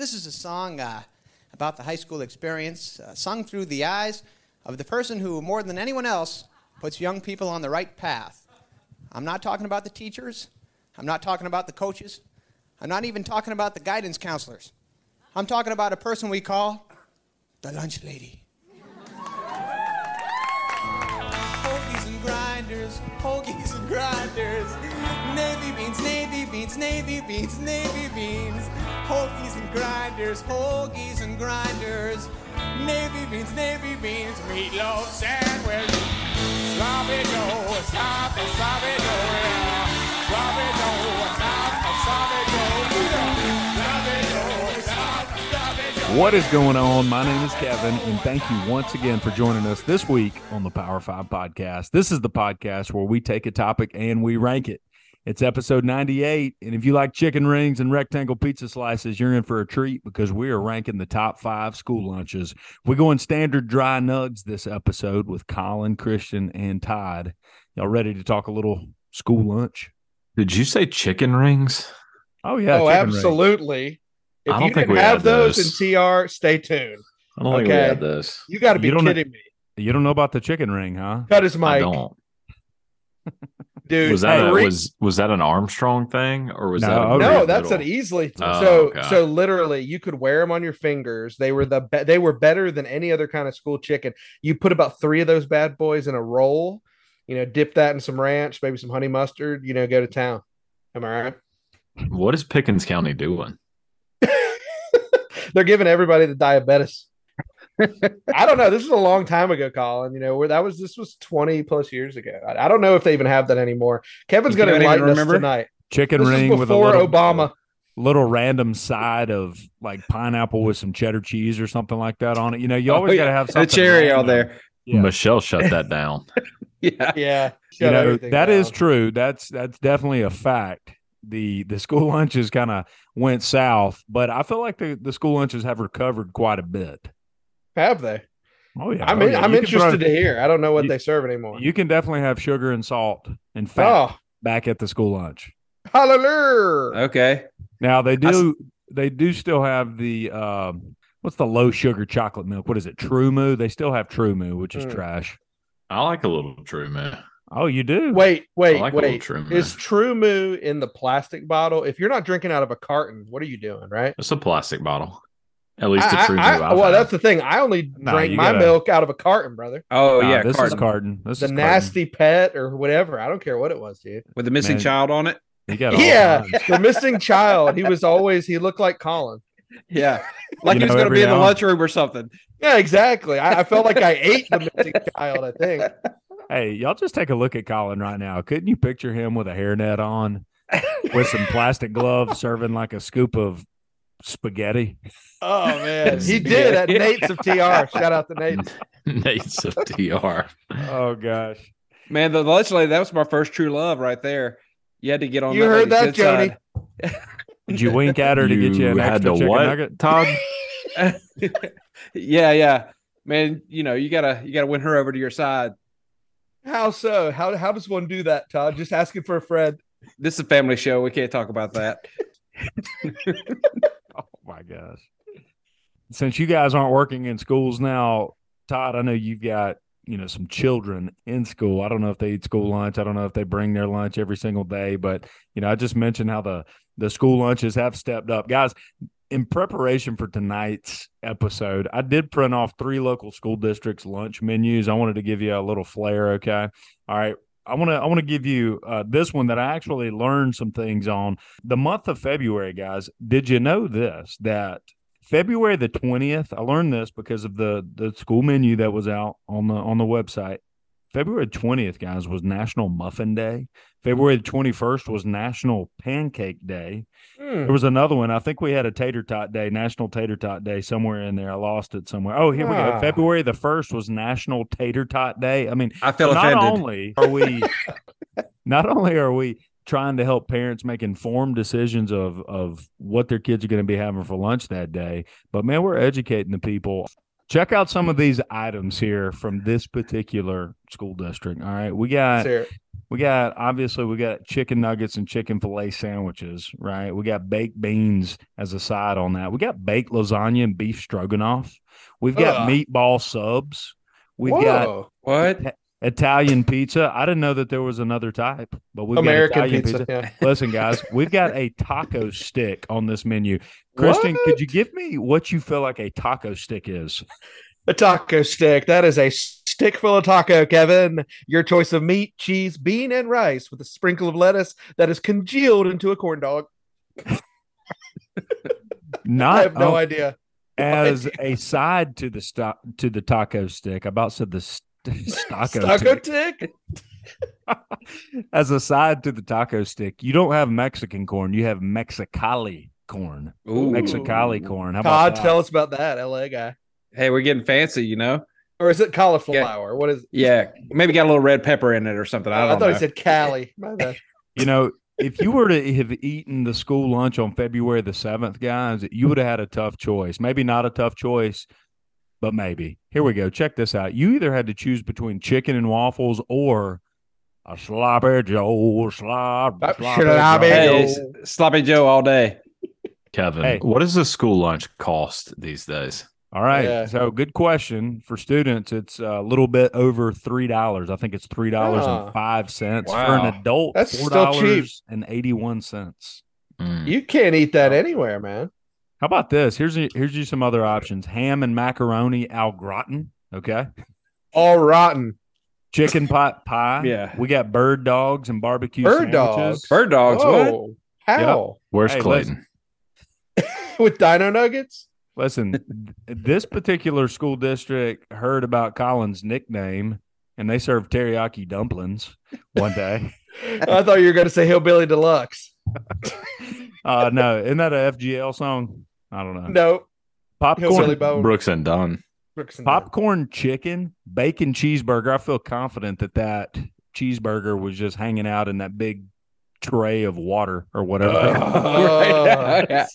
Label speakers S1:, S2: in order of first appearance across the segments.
S1: This is a song uh, about the high school experience, uh, sung through the eyes of the person who, more than anyone else, puts young people on the right path. I'm not talking about the teachers. I'm not talking about the coaches. I'm not even talking about the guidance counselors. I'm talking about a person we call the lunch lady. Grinders, hoagies and grinders. Navy beans, navy beans, navy beans, navy beans. Hoagies and grinders, hoagies and grinders. Navy beans, navy beans, meatloaf sandwich. Sloppy Joe, oh, sloppy, sloppy Joe, oh, yeah. Sloppy Joe,
S2: What is going on? My name is Kevin, and thank you once again for joining us this week on the Power Five Podcast. This is the podcast where we take a topic and we rank it. It's episode 98. And if you like chicken rings and rectangle pizza slices, you're in for a treat because we are ranking the top five school lunches. We're going standard dry nugs this episode with Colin, Christian, and Todd. Y'all ready to talk a little school lunch?
S3: Did you say chicken rings?
S2: Oh, yeah.
S4: oh,
S2: absolutely. rings.
S4: Absolutely. If
S3: I don't
S4: you
S3: think
S4: didn't
S3: we
S4: have those,
S3: those.
S4: in TR, stay tuned.
S3: I don't think we
S4: Okay.
S3: had this.
S4: You got to be
S2: You don't know-
S4: kidding me.
S2: You don't know about the chicken ring, huh?
S4: Cut his
S3: I
S4: mic,
S3: don't.
S4: dude.
S3: Was that a,
S4: three-
S3: was was that an Armstrong thing or was
S2: No,
S3: that a
S4: no,
S3: Maria
S4: that's an
S3: Middle?
S4: easily.
S3: Oh,
S4: so,
S3: okay.
S4: so literally, you could wear them on your fingers. They were the be- they were better than any other kind of school chicken. You put about three of those bad boys in a roll. You know, dip that in some ranch, maybe some honey mustard. You know, go to town. Am I right?
S3: What is Pickens County doing?
S4: They're giving everybody the diabetes. I don't know. This is a long time ago, Colin. You know, where that was this was 20 plus years ago. I, I don't know if they even have that anymore. Kevin's going to enlighten us
S5: remember?
S4: tonight.
S2: Chicken
S4: This
S2: ring with a little,
S4: Obama.
S2: little random side of like pineapple with some cheddar cheese or something like that on it. You know, you
S5: Oh,
S2: always got to have
S5: And
S2: something.
S5: a cherry out there.
S2: Yeah.
S3: Michelle shut that down.
S5: Yeah.
S4: Yeah,
S2: You know,
S4: everything
S2: that is
S4: down.
S2: true. That's that's definitely a fact. The the school lunches kind of went south, but I feel like the, the school lunches have recovered quite a bit.
S4: Have they?
S2: Oh yeah,
S4: I'm
S2: oh, yeah.
S4: I'm
S2: You
S4: interested
S2: throw-
S4: to hear. I don't know what
S2: You-
S4: they serve anymore.
S2: You can definitely have sugar and salt and fat
S4: oh,
S2: back at the school lunch.
S4: hallelujah!
S5: Okay.
S2: Now they
S5: I s-
S2: do they do still have the um what's the low sugar chocolate milk? What is it? TruMoo. They still have TruMoo, which is
S4: Mm.
S2: trash.
S3: I like a little true man.
S2: Oh, you do?
S4: Wait, wait,
S3: I like
S4: wait.
S3: True
S4: Is TruMoo in the plastic bottle? If you're not drinking out of a carton, what are you doing? Right?
S3: It's a plastic bottle. At least
S4: I-
S3: a true Moo
S4: well,
S3: had.
S4: that's the thing. I only
S2: Nah,
S4: drank
S2: you
S4: my
S2: gotta-
S4: milk out of a carton, brother.
S5: Oh
S2: Nah,
S5: yeah,
S2: this
S5: carton
S2: is carton. This
S4: the
S2: is
S4: nasty pet or whatever. I don't care what it was, dude.
S5: with the missing
S2: Man.
S5: child on it.
S2: Got
S4: Yeah, the missing child. He was always he looked like Colin.
S5: Yeah, like
S2: You
S5: he was going to
S2: every
S5: be in the lunchroom or something.
S4: Yeah, exactly. I, I felt like I ate the missing child. I think.
S2: Hey, y'all just take a look at Colin right now. Couldn't you picture him with a hairnet on, with some plastic gloves, serving like a scoop of spaghetti?
S4: Oh man, he did at Nate's of TR. Shout out to Nate.
S3: Nate's of TR.
S2: Oh gosh.
S5: Man, the lunch lady, that was my first true love right there. You had to get on.
S4: You heard that,
S5: good
S2: Did you wink at her to get you an
S3: had
S2: extra
S3: to
S2: chicken
S3: what,
S2: nugget?
S3: Todd?
S5: yeah, yeah, man. You know, you gotta you gotta win her over to your side.
S4: How so? How how does one do that, Todd? Just asking for a friend.
S5: This is a family show. We can't talk about that.
S2: Oh my gosh. Since you guys aren't working in schools now, Todd, I know you've got, you know, some children in school. I don't know if they eat school lunch. I don't know if they bring their lunch every single day, but you know, I just mentioned how the the school lunches have stepped up. Guys, in preparation for tonight's episode, I did print off three local school districts lunch menus. I wanted to give you a little flair, okay? All right. I want to I want to give you uh, this one that I actually learned some things on the month of February, guys. Did you know this that February the twentieth? I learned this because of the the school menu that was out on the on the website. February twentieth, guys, was National Muffin Day. February the twenty first was National Pancake Day.
S4: Hmm.
S2: There was another one. I think we had a Tater Tot Day, National Tater Tot Day, somewhere in there. I lost it somewhere. Oh, here we go.
S4: Ah.
S2: February the first was National Tater Tot Day. I mean,
S5: I feel
S2: so not only are we not only are we trying to help parents make informed decisions of of what their kids are going to be having for lunch that day but man we're educating the people check out some of these items here from this particular school district all right we got
S4: Let's hear it.
S2: We got obviously we got chicken nuggets and chicken fillet sandwiches, right? We got baked beans as a side on that. We got baked lasagna and beef stroganoff. We've got
S4: Ugh.
S2: meatball subs. We've got
S4: Whoa.
S5: What?
S2: Italian pizza. I didn't know that there was another type, but we've
S4: American
S2: got Italian
S4: pizza.
S2: pizza.
S4: Yeah.
S2: Listen, guys, we've got a taco stick on this menu. Christian,
S4: What?
S2: could you give me what you feel like a taco stick is?
S4: A taco stick. That is a stick full of taco, Kevin. Your choice of meat, cheese, bean, and rice with a sprinkle of lettuce that is congealed into a corn dog.
S2: Not
S4: I have no
S2: oh,
S4: idea.
S2: as a side to the sto- to the taco stick. I about said the st- taco
S4: Taco
S2: stick.
S4: tick?
S2: as a side to the taco stick. You don't have Mexican corn. You have Mexicali corn.
S5: Ooh.
S2: Mexicali corn. How about
S4: Todd,
S2: that?
S4: tell us about that, LA guy.
S5: Hey, we're getting fancy, you know.
S4: Or is it cauliflower? What is
S5: Yeah, maybe got a little red pepper in it or something. I
S4: I,
S5: don't
S4: thought
S5: know.
S4: he said Cali. My bad.
S2: You know, if you were to have eaten the school lunch on February the 7th, guys, you would have had a tough choice. Maybe not a tough choice, but maybe. Here we go. Check this out. You either had to choose between chicken and waffles or a sloppy Joe, slop,
S4: Slop-
S2: sloppy
S4: sloppy
S2: Joe.
S4: Joe.
S5: s- sloppy Joe all day.
S3: Kevin,
S2: Hey.
S3: what does a school lunch cost these days?
S2: All right.
S4: Yeah.
S2: So, good question for students. It's a little bit over three dollars. I think it's three dollars and five cents for an adult.
S4: That's
S2: four
S4: still cheap.
S2: and eighty-one cents.
S3: Mm.
S4: You can't eat that anywhere, man.
S2: How about this? Here's a, here's you some other options: ham and macaroni au gratin. Okay,
S4: All rotten.
S2: chicken pot pie.
S5: Yeah.
S2: we got bird dogs and barbecue
S4: Bird
S2: sandwiches.
S4: dogs.
S5: Bird dogs. What?
S4: Whoa. How?
S3: Where's
S2: Hey,
S3: Clayton?
S4: With dino nuggets?
S2: Listen, this particular school district heard about Colin's nickname, and they served teriyaki dumplings one day.
S4: I thought you were going to say Hillbilly Deluxe.
S2: Uh, no, isn't that a FGL song? I don't know.
S4: No.
S2: Popcorn,
S3: Brooks and Dunn.
S4: Brooks and
S2: popcorn chicken, bacon cheeseburger. I feel confident that that cheeseburger was just hanging out in that big tray of water or whatever.
S4: Uh,
S5: yeah.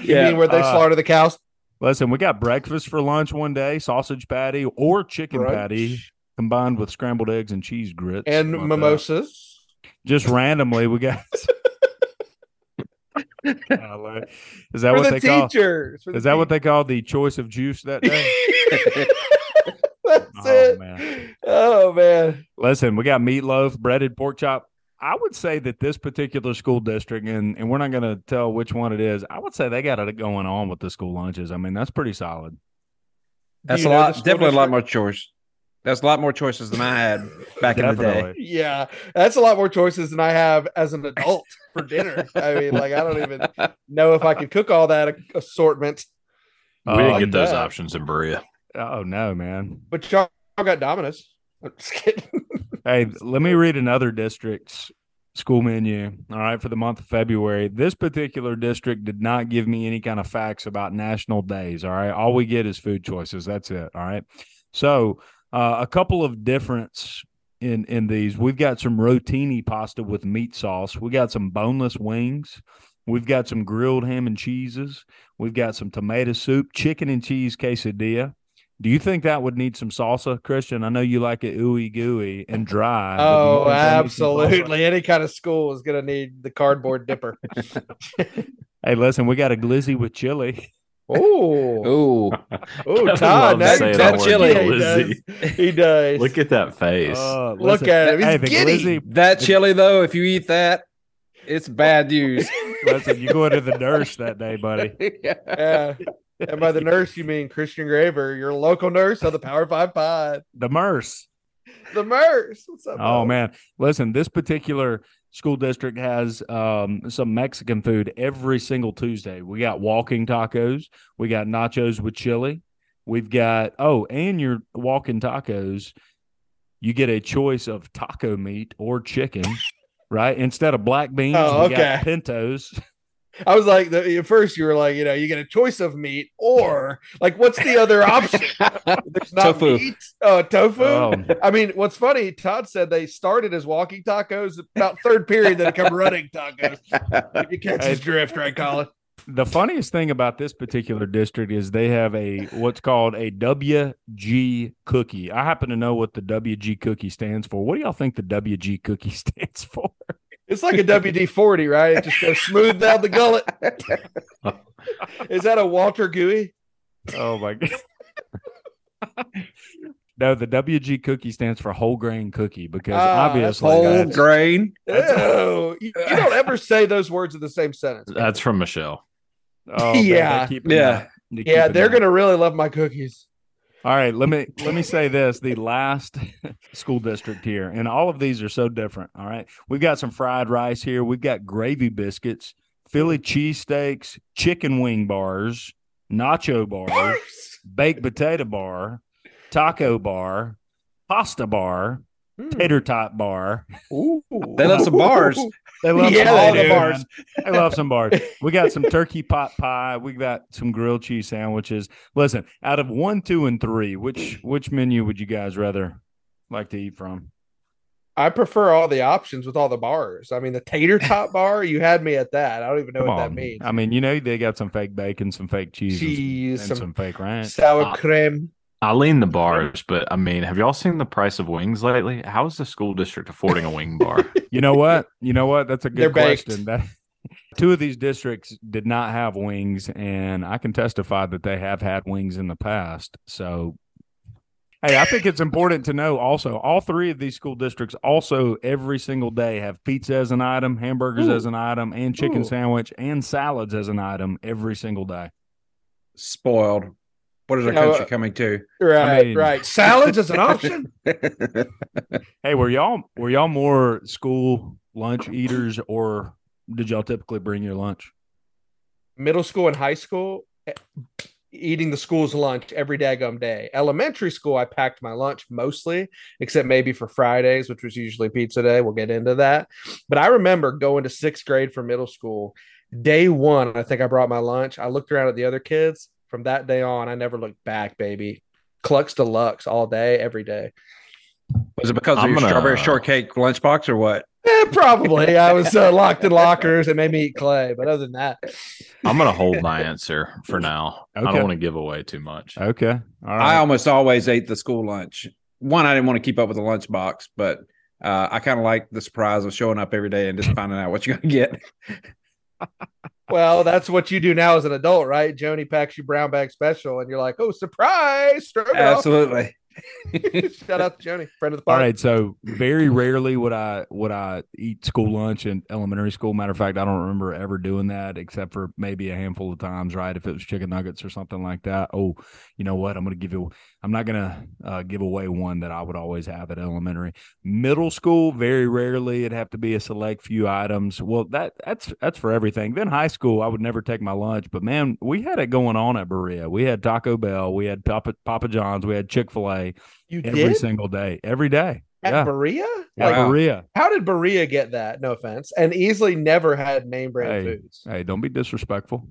S4: You
S5: Yeah.
S4: mean where they
S2: uh,
S4: slaughter the cows?
S2: Listen, we got breakfast for lunch one day, sausage patty or chicken
S4: Brunch.
S2: patty combined with scrambled eggs and cheese grits.
S4: And
S2: How about that?
S4: mimosas.
S2: Just randomly, we got. Golly. is that
S4: For
S2: what
S4: the
S2: they call?
S4: teachers. for the
S2: Is that what they call the choice of juice that day?
S4: That's
S2: Oh,
S4: it.
S2: man.
S4: Oh man.
S2: Listen, we got meatloaf, breaded pork chop. I would say that this particular school district, and, and we're not going to tell which one it is. I would say they got it going on with the school lunches. I mean, that's pretty solid.
S5: That's a lot.
S4: the school
S5: Definitely a lot more choice. That's a lot more choices than I had back in the day.
S4: Yeah, that's a lot more choices than I have as an adult for dinner. I mean, like I don't even know if I could cook all that assortment.
S3: We
S2: Oh,
S3: didn't
S4: like
S3: get those
S4: that.
S3: options in Berea.
S2: Oh no, man.
S4: But y'all got Domino's. I'm just kidding.
S2: Hey, let me read another district's school menu. All right, for the month of February. This particular district did not give me any kind of facts about national days. All right, all we get is food choices. That's it. All right. So uh, a couple of difference in in these. We've got some rotini pasta with meat sauce. We got some boneless wings. We've got some grilled ham and cheeses. We've got some tomato soup, chicken and cheese quesadilla. Do you think that would need some salsa, Christian? I know you like it ooey gooey and dry. but do you
S4: Oh,
S2: think that needs some salsa?
S4: absolutely. Any kind of school is going to need the cardboard dipper.
S2: Hey, listen, we got a glizzy with chili.
S4: Oh,
S5: Ooh,
S4: oh, Todd,
S3: loves
S4: now
S3: saying
S4: you
S5: that
S4: touch
S5: word,
S4: chili. He
S3: glizzy.
S4: does. He does.
S3: Look at that face.
S2: Uh,
S4: Look
S2: listen,
S4: at him. He's
S2: Hey,
S4: giddy.
S2: glizzy.
S5: that chili though, if you eat that, it's bad news.
S2: Listen, you go to the nurse that day, buddy.
S4: Yeah. And by the nurse, you mean Christian Graver, your local nurse of the Power Five Pod.
S2: The nurse.
S4: The nurse. What's up?
S2: Oh
S4: bro?
S2: man, listen, this particular school district has um, some Mexican food every single Tuesday. We got walking tacos, we got nachos with chili, we've got oh, and your walking tacos, you get a choice of taco meat or chicken, right? Instead of black beans,
S4: Oh,
S2: we got pintos.
S4: I was like, the, at first you were like, you know, you get a choice of meat, or like, what's the other option? There's not
S5: Tofu.
S4: meat. Oh, tofu.
S2: Um,
S4: I mean, what's funny? Todd said they started as walking tacos. About third period, they become running tacos. If you catch his drift, right, Colin?
S2: the funniest thing about this particular district is they have a what's called a WG cookie. I happen to know what the WG cookie stands for. What do y'all think the WG cookie stands for?
S4: It's like a WD 40, right? It just goes smooth down the gullet. Is that a Walter Gooey?
S2: Oh my god. no, the WG cookie stands for whole grain cookie because
S4: Ah, that's
S2: obviously
S5: Whole
S2: that's-
S5: grain.
S4: Ew. You, you don't ever say those words in the same sentence.
S3: That's from Michelle.
S2: oh,
S4: Yeah.
S2: keep it
S5: Yeah.
S2: they
S4: yeah. They're
S2: up.
S4: gonna really love my cookies.
S2: All right, let me let me say this: the last school district here, and all of these are so different. All right, we've got some fried rice here. We've got gravy biscuits, Philly cheesesteaks, chicken wing bars, nacho bars, baked potato bar, taco bar, pasta bar,
S4: Hmm.
S2: tater tot bar.
S4: Ooh.
S5: They love some bars.
S2: They love
S4: Yeah,
S2: some
S4: they
S2: all
S4: do,
S2: the
S4: man.
S2: bars. They love some bars. We got some turkey pot pie. We got some grilled cheese sandwiches. Listen, out of one, two, and three, which which menu would you guys rather like to eat from?
S4: I prefer all the options with all the bars. I mean, the tater tot bar, you had me at that. I don't even know
S2: Come
S4: what
S2: on.
S4: that means.
S2: I mean, you know they got some fake bacon, some fake cheese, and some-
S4: Cheese,
S2: and
S4: some
S2: some fake ranch.
S4: sour
S3: Uh,
S4: cream.
S3: I lean the bars, but I mean, have y'all seen the price of wings lately? How is the school district affording a wing bar?
S2: You know what? You know what? That's a
S4: They're
S2: good question. That two of these districts did not have wings, and I can testify that they have had wings in the past. So, hey, I think it's important to know also all three of these school districts also every single day have pizza as an item, hamburgers
S4: Ooh.
S2: as an item, and chicken
S4: Ooh.
S2: sandwich and salads as an item every single day.
S5: Spoiled. What is our
S4: Yeah,
S5: country
S4: well-
S5: coming to?
S4: Right,
S2: mean-
S4: right. Salads as an option.
S2: Hey, were y'all were y'all more school lunch eaters, or did y'all typically bring your lunch?
S4: Middle school and high school, eh, eating the school's lunch every daggum day. Elementary school, I packed my lunch mostly, except maybe for Fridays, which was usually pizza day. We'll get into that. But I remember going to sixth grade for middle school. Day one, I think I brought my lunch. I looked around at the other kids. From that day on, I never looked back, baby. Clucks Deluxe all day, every day.
S5: Was it because of
S3: I'm
S5: your
S3: gonna-
S5: strawberry shortcake lunchbox or what?
S4: Eh, probably. I was uh, locked in lockers and made me eat clay. But other than that,
S3: I'm gonna hold my answer for now. I don't want to give away too much.
S2: Okay, all
S5: I almost always ate the school lunch. One, I didn't want to keep up with the lunchbox, but uh, I kind of like the surprise of showing up every day and just finding out what you're going to get.
S4: well, that's what you do now as an adult, right? Joni packs you brown bag special, and you're like, "Oh, surprise!" Stroganoff.
S5: Absolutely.
S4: Shout out to Joni, friend of the
S2: All
S4: pod.
S2: right, so very rarely would I would I eat school lunch in elementary school. Matter of fact, I don't remember ever doing that except for maybe a handful of times, right? If it was chicken nuggets or something like that. Oh, you know what? I'm gonna give you. I'm not gonna uh, give away one that I would always have at elementary. Middle school, very rarely. It'd have to be a select few items. Well, that that's that's for everything. Then high school, I would never take my lunch, but man, we had it going on at Berea. We had Taco Bell, we had Papa Papa John's, we had Chick Fil A
S4: You
S2: every
S4: did
S2: single day, every day.
S4: at
S2: yeah.
S4: Berea?
S2: Yeah,
S4: Like,
S5: Wow.
S2: Berea.
S4: how did Berea get that? No offense, and easily never had name brand
S2: Hey.
S4: foods.
S2: Hey, don't be disrespectful.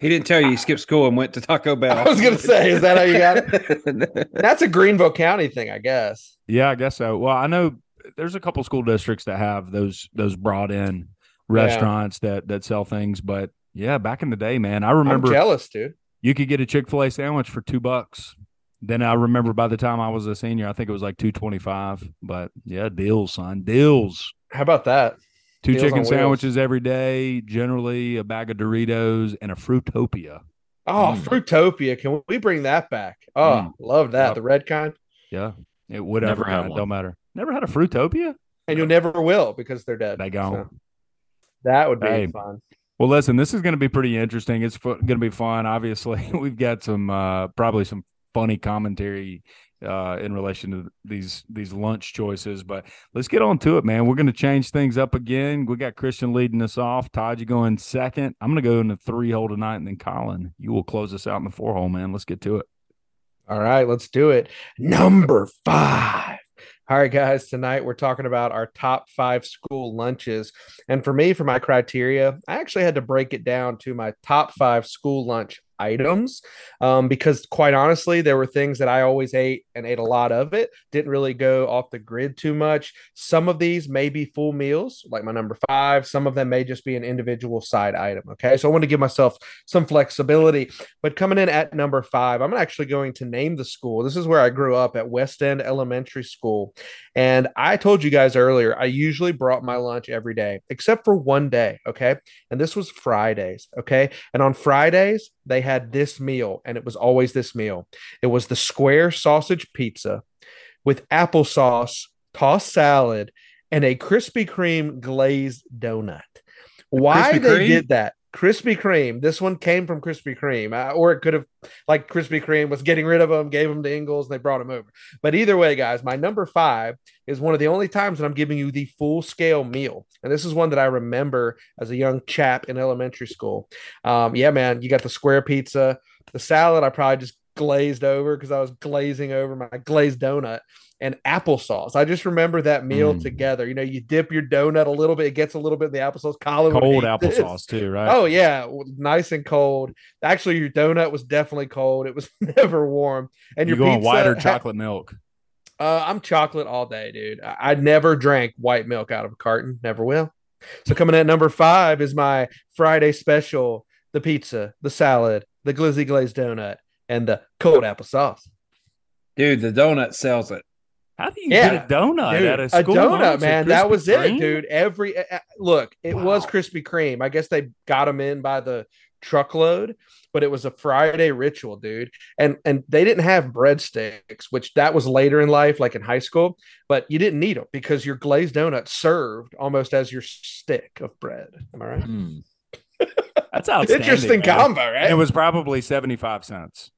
S5: He didn't tell you he skipped school and went to Taco Bell.
S4: I was gonna say, is that how you got it?
S5: it?
S4: That's a Greenville County thing, I guess.
S2: Yeah, I guess so. Well, I know there's a couple school districts that have those those brought in restaurants that that sell things, but yeah, back in the day, man, I
S4: I'm
S2: remember
S4: jealous, dude.
S2: you could get a Chick Fil A sandwich for two bucks. Then I remember by the time I was a senior, I think it was like two twenty five. But yeah, deals, son, deals.
S4: How about that?
S2: Two
S4: Deals on
S2: chicken
S4: wheels.
S2: sandwiches every day, generally a bag of Doritos and a Fruitopia.
S4: Oh,
S3: Mm.
S4: Fruitopia. Can we bring that back? Oh,
S2: Mm.
S4: love that.
S2: Yep.
S4: The red kind.
S2: Yeah, it would
S3: Never had
S2: kind. Don't matter. Never had a Fruitopia.
S4: And you'll never will because they're dead.
S2: They gone.
S4: So, that would be
S2: Hey.
S4: fun.
S2: Well, listen, this is going to be pretty interesting. It's fu- going to be fun. Obviously, we've got some uh, probably some funny commentary uh, in relation to these these lunch choices, but let's get on to it, man. We're going to change things up again. We got Christian leading us off. Todd, you going second. I'm going to go in the three hole tonight, and then Colin, you will close us out in the four hole, man. Let's get to it.
S4: All right, let's do it. Number five. All right, guys, tonight we're talking about our top five school lunches. And for me, for my criteria, I actually had to break it down to my top five school lunch items um, because quite honestly there were things that i always ate and ate a lot of it. Didn't really go off the grid too much. Some of these may be full meals like my number five. Some of them may just be an individual side item okay? So i want to give myself some flexibility. But coming in at number five i'm actually going to name the school. This is where i grew up at west end elementary school. And i told you guys earlier i usually brought my lunch every day except for one day okay? And this was fridays okay? And on fridays they had this meal, and it was always this meal. It was the square sausage pizza with applesauce, tossed salad, and a Krispy Kreme glazed donut. Why
S5: Krispy
S4: they
S5: Kreme?
S4: did that? Krispy Kreme. This one came from Krispy Kreme, or it could have, like Krispy Kreme was getting rid of them, gave them to Ingles, and they brought them over. But either way, guys, my number five is one of the only times that I'm giving you the full scale meal, and this is one that I remember as a young chap in elementary school. Um, yeah, man, you got the square pizza, the salad. I probably just glazed over because I was glazing over my glazed donut and applesauce. I just remember that meal
S2: Mm.
S4: together. You know, you dip your donut a little bit, it gets a little bit of the applesauce. Colin would
S2: Cold
S4: hate this.
S2: applesauce too, right?
S4: Oh yeah, nice and cold. Actually, your donut was definitely cold. It was never warm. And
S2: you
S4: your
S2: going
S4: pizza
S2: white or
S4: ha-
S2: chocolate milk?
S4: uh, I'm chocolate all day, dude. I, I never drank white milk out of a carton. Never will. So coming at number five is my Friday special: the pizza, the salad, the glizzy glazed donut, and the cold applesauce.
S5: Dude, the donut sells it.
S2: How do you
S4: Yeah,
S2: get a donut
S4: Dude,
S2: at a school? a donut,
S4: man. That was
S2: Kreme?
S4: it, dude. Every uh, look, it was Krispy Kreme. I guess they got them in by the truckload, but it was a Friday ritual, dude. And and they didn't have breadsticks, which that was later in life, like in high school. But you didn't need them because your glazed donut served almost as your stick of bread. Am I right?
S3: Hmm.
S2: That's outstanding.
S4: Interesting
S2: man.
S4: combo, right?
S2: It was probably seventy five cents.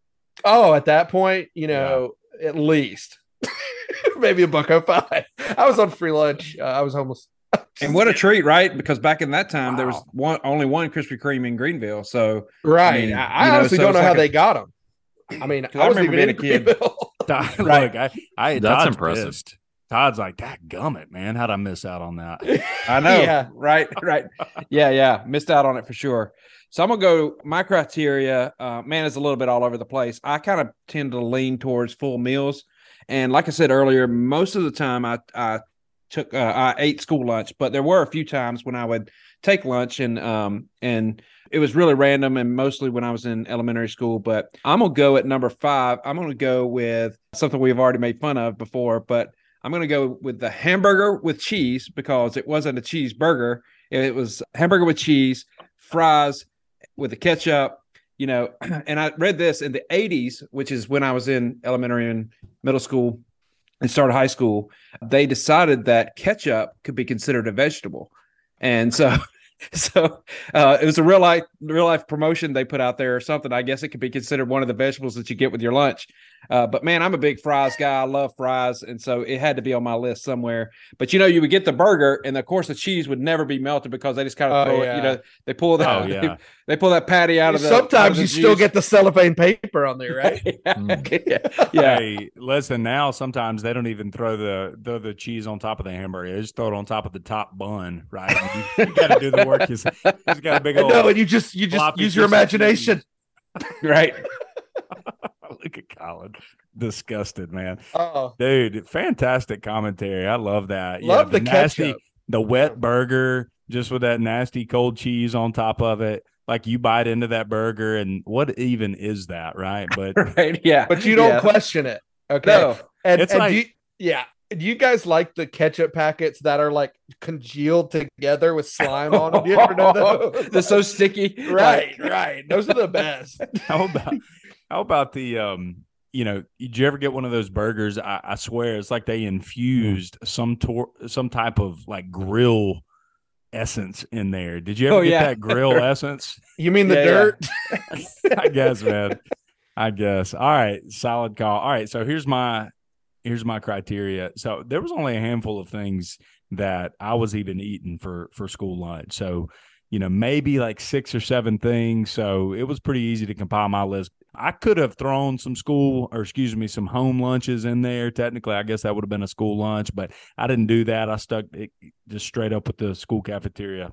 S4: oh, at that point, you know, at least maybe a buck oh five. I was on free lunch. Uh, I was homeless.
S5: And what a treat, right? Because back in that time, there was one only one Krispy Kreme in Greenville. So
S4: Right.
S5: I mean,
S4: I, I
S5: you know,
S4: honestly
S5: so
S4: don't
S5: it's
S4: know how
S5: like a-
S4: they got them. I mean, I,
S5: I
S4: wasn't
S5: remember
S4: even
S5: being
S4: in
S5: a kid.
S2: Todd,
S5: Right.
S2: Look, I, I
S3: That's
S2: Todd's
S3: impressive.
S2: pissed. Todd's like that gummit, man. How'd I miss out on that?
S5: I know,
S4: Yeah.
S5: right, right, yeah, yeah, missed out on it for sure. So I'm gonna go. My criteria, uh, man, is a little bit all over the place. I kind of tend to lean towards full meals, and like I said earlier, most of the time I I took uh, I ate school lunch, but there were a few times when I would take lunch and um and it was really random and mostly when I was in elementary school. But I'm gonna go at number five. I'm gonna go with something we've already made fun of before, but I'm gonna go with the hamburger with cheese because it wasn't a cheeseburger. It was hamburger with cheese, fries with the ketchup, you know. And I read this in the 80s, which is when I was in elementary and middle school and started high school. They decided that ketchup could be considered a vegetable, and so. So uh, it was a real life, real life promotion they put out there or something. I guess it could be considered one of the vegetables that you get with your lunch. Uh, but man, I'm a big fries guy. I love fries, and so it had to be on my list somewhere. But you know, you would get the burger, and of course, the cheese would never be melted because they just kind of
S4: Oh,
S5: throw it. You know, they pull that.
S2: Oh yeah.
S5: they pull that patty out of the. out of
S4: Sometimes
S5: the
S4: you still get the cellophane paper on there, right?
S5: yeah,
S3: Mm.
S5: yeah, yeah.
S2: Hey, listen. Now, sometimes they don't even throw the throw the cheese on top of the hamburger. They just throw it on top of the top bun, right? You, got to do the work. You has got a big old.
S4: no, and you just you just use your imagination.
S5: right.
S2: Look at Colin, disgusted man,
S4: Oh,
S2: dude. Fantastic commentary. I love that.
S4: love the,
S2: nasty,
S4: ketchup.
S2: the wet burger, just with that nasty cold cheese on top of it. Like you bite into that burger, and what even is that, right? But
S5: Right. Yeah.
S4: But you don't
S5: Yeah.
S4: question it. Okay.
S5: No.
S4: And,
S2: It's
S4: and
S2: like-
S4: you, yeah. Do you guys like the ketchup packets that are like congealed together with slime on them? You ever know those?
S5: They're so sticky.
S4: right, right. Those are the best.
S2: how about how about the um you know did you ever get one of those burgers i, I swear it's like they infused some tor- some type of like grill essence in there did you ever
S5: Oh,
S2: get
S5: yeah.
S2: that grill essence
S4: You mean the
S5: Yeah, yeah.
S4: dirt?
S2: i guess man i guess all right solid call all right so here's my here's my criteria. So there was only a handful of things that i was even eating for for school lunch. So you know maybe like six or seven things. So it was pretty easy to compile my list. I could have thrown some school or excuse me some home lunches in there. Technically i guess that would have been a school lunch but i didn't do that. I stuck it just straight up with the school cafeteria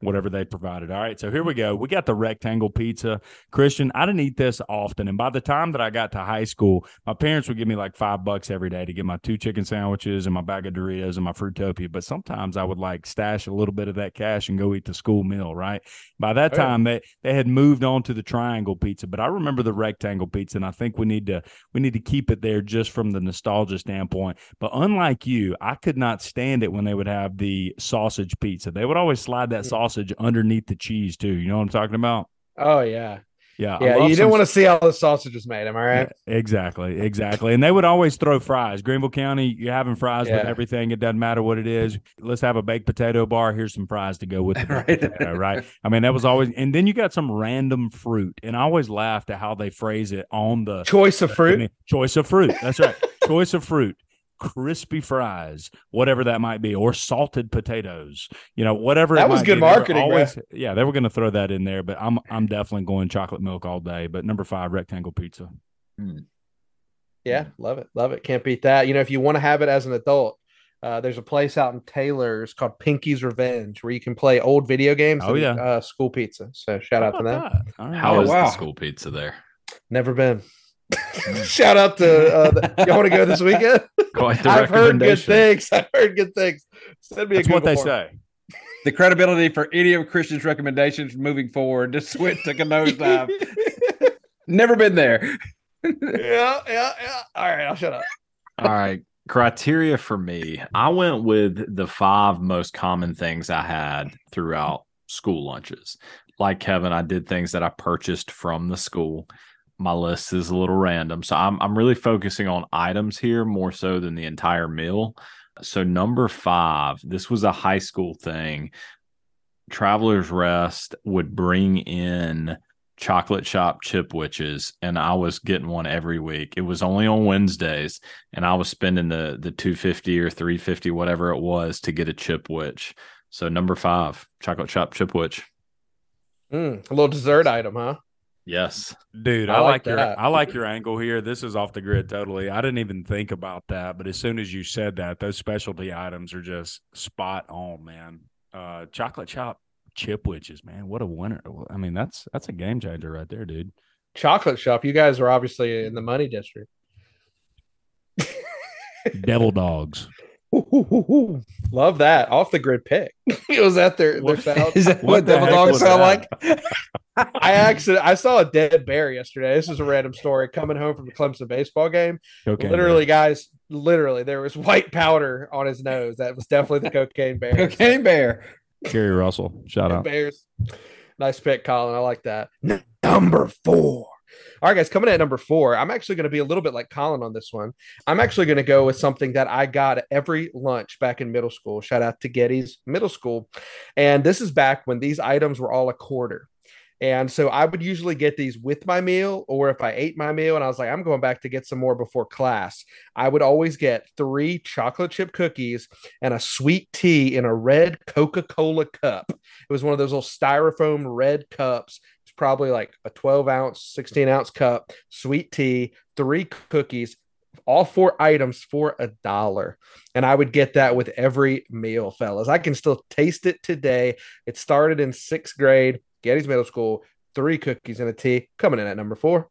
S2: whatever they provided. All right, so here we go. We got the rectangle pizza. Christian, I didn't eat this often, and by the time that I got to high school, my parents would give me like five bucks every day to get my two chicken sandwiches and my bag of Doritos and my Fruitopia. But sometimes I would like stash a little bit of that cash and go eat the school meal. Right. By that
S4: Oh, yeah.
S2: time, they they had moved on to the triangle pizza, but I remember the rectangle pizza, and I think we need to we need to keep it there just from the nostalgia standpoint. But unlike you, I could not stand it when they would have the sausage pizza. They would always slide that sausage underneath the cheese too. You know what I'm talking about?
S4: Oh yeah,
S2: Yeah,
S4: yeah. You didn't want to see how the sausage is made. Am I right?
S2: Yeah, exactly, exactly. And they would always throw fries. Greenville County, you're having fries with everything. It doesn't matter what it is. Let's have a baked potato bar. Here's some fries to go with it.
S5: Right.
S2: potato, right? I mean, that was always. And then you got some random fruit, and I always laughed at how they phrase it on the
S4: Choice of
S2: I
S4: fruit.
S2: mean, choice of fruit. That's right. choice of fruit. Crispy fries, whatever that might be, or salted potatoes. You know, whatever. it
S4: That was
S2: might
S4: good
S2: be.
S4: Marketing.
S2: Always, yeah, they were going to throw that in there, but I'm I'm definitely going chocolate milk all day. But number five, rectangle pizza.
S4: Yeah, love it, love it. Can't beat that. You know, if you want to have it as an adult, uh, there's a place out in Taylor's called Pinky's Revenge where you can play old video games.
S2: Oh,
S4: and
S2: yeah.
S4: uh, school pizza. So shout
S2: How
S4: out to them.
S2: about that?
S3: How
S5: Oh,
S3: is
S5: wow.
S3: the school pizza there?
S4: Never been. shout out to uh, the, you want to go this weekend?
S3: Quite the
S4: I've heard good things. I've heard good things. Send me
S2: That's
S4: a
S2: what they
S4: form.
S2: say.
S5: the credibility for any of Christian's recommendations moving forward just went took a nosedive. Never been there.
S4: yeah, yeah, yeah. All right, I'll shut up.
S3: All right. Criteria for me, I went with the five most common things I had throughout school lunches. Like Kevin, I did things that I purchased from the school. My list is a little random. So I'm I'm really focusing on items here more so than the entire meal. So number five, this was a high school thing. Travelers Rest would bring in chocolate shop Chipwiches and I was getting one every week. It was only on Wednesdays and I was spending the the 250 or 350 whatever it was to get a Chipwich. So number 5, chocolate shop Chipwich.
S4: Mm, a little dessert item, huh?
S3: Yes.
S2: Dude,
S4: I
S2: I,
S4: like
S2: like, your. I like your angle here. This is off the grid totally. I didn't even think about that, but as soon as you said that, those specialty items are just spot on, man. Uh chocolate chop Chipwiches, man. What a winner. I mean, that's that's a game changer right there, dude.
S4: Chocolate shop. You guys are obviously in the money district.
S2: Devil dogs.
S4: Love that off the grid pick. it was at their their
S2: What-
S4: sound.
S5: Is that
S2: What
S5: what,
S2: the
S5: devil dogs sound
S2: that?
S5: like?
S4: I actually I saw a dead bear yesterday. This is a random story. Coming home from the Clemson baseball game,
S2: Cocaine
S4: literally, guys, literally, there was white powder on his nose. That was definitely the cocaine bear.
S5: Cocaine bear.
S2: bear. Gary Russell. Shout out.
S4: Bears. Nice pick, Colin. I like that. Number four. All right, guys, coming at number four. I'm actually going to be a little bit like Colin on this one. I'm actually going to go with something that I got every lunch back in middle school. Shout out to Gettys Middle School. And this is back when these items were all a quarter. And so I would usually get these with my meal, or if I ate my meal and I was like, I'm going back to get some more before class, I would always get three chocolate chip cookies and a sweet tea in a red Coca Cola cup. It was one of those little styrofoam red cups. It's probably like a 12 ounce, 16 ounce cup, sweet tea, three cookies, all four items for a dollar. And I would get that with every meal, fellas. I can still taste it today. It started in sixth grade, Gettys Middle School, three cookies and a tea, coming in at number four.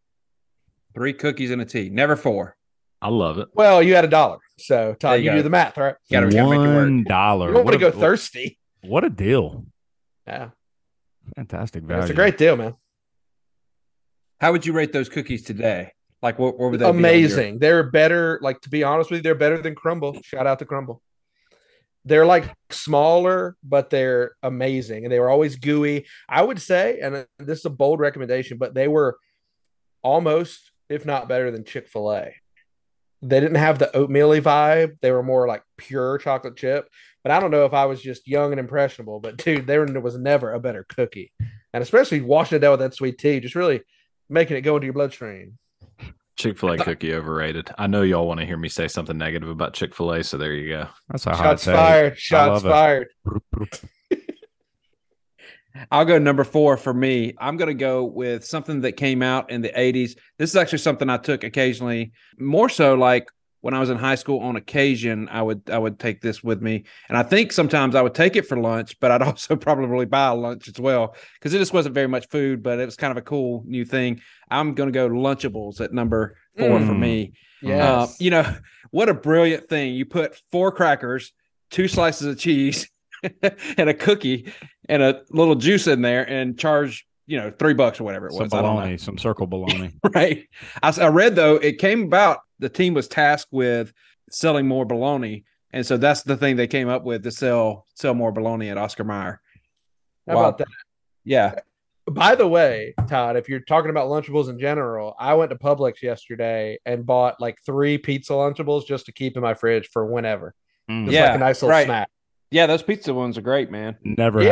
S5: Three cookies and a tea. Never four.
S3: I love it.
S4: Well, you had a dollar. So, Todd,
S5: you
S4: you, do the math, right?
S5: Gotta, gotta make it work.
S2: One dollar.
S4: You don't want
S2: What
S4: to
S2: a-
S4: go thirsty.
S2: What a deal.
S4: Yeah,
S2: Fantastic value.
S4: it's a great deal, man.
S5: How would you rate those cookies today? Like what, what would they be your-
S4: amazing. They're better. Like to be honest with you, they're better than Crumbl. Shout out to Crumbl. They're like smaller, but they're amazing, and they were always gooey. I would say, and uh, this is a bold recommendation, but they were almost, if not better than Chick Fil A. They didn't have the oatmeal vibe. They were more like pure chocolate chip. But I don't know if I was just young and impressionable. But dude, there was never a better cookie, and especially washing it down with that sweet tea, just really making it go into your bloodstream.
S3: Chick fil A cookie overrated. I know y'all want to hear me say something negative about Chick fil A, so there you go.
S2: That's a hot
S4: Shots
S2: take.
S4: fired. Shots fired.
S5: I'll go number four for me. I'm going to go with something that came out in the 80s. This is actually something I took occasionally, more so like when I was in high school on occasion I would I would take this with me and I think sometimes I would take it for lunch but I'd also probably buy lunch as well because it just wasn't very much food but it was kind of a cool new thing I'm going to go Lunchables at number 4 for
S2: Mm.
S5: me
S4: Yeah.
S5: uh, you know what a brilliant thing you put four crackers two slices of cheese and a cookie and a little juice in there and charge you know three bucks or whatever it
S2: Some
S5: was I don't
S2: bologna, some circle bologna.
S5: right. I read though it came about the team was tasked with selling more bologna, and so that's the thing they came up with to sell sell more bologna at Oscar Mayer.
S4: How
S5: Wow.
S4: about that?
S5: Yeah,
S4: By the way, Todd, if you're talking about Lunchables in general, I went to Publix yesterday and bought like three pizza Lunchables just to keep in my fridge for whenever.
S2: Mm.
S5: Yeah,
S4: like a nice little
S5: right.
S4: snack.
S5: yeah, those pizza ones are great, man.
S2: Never had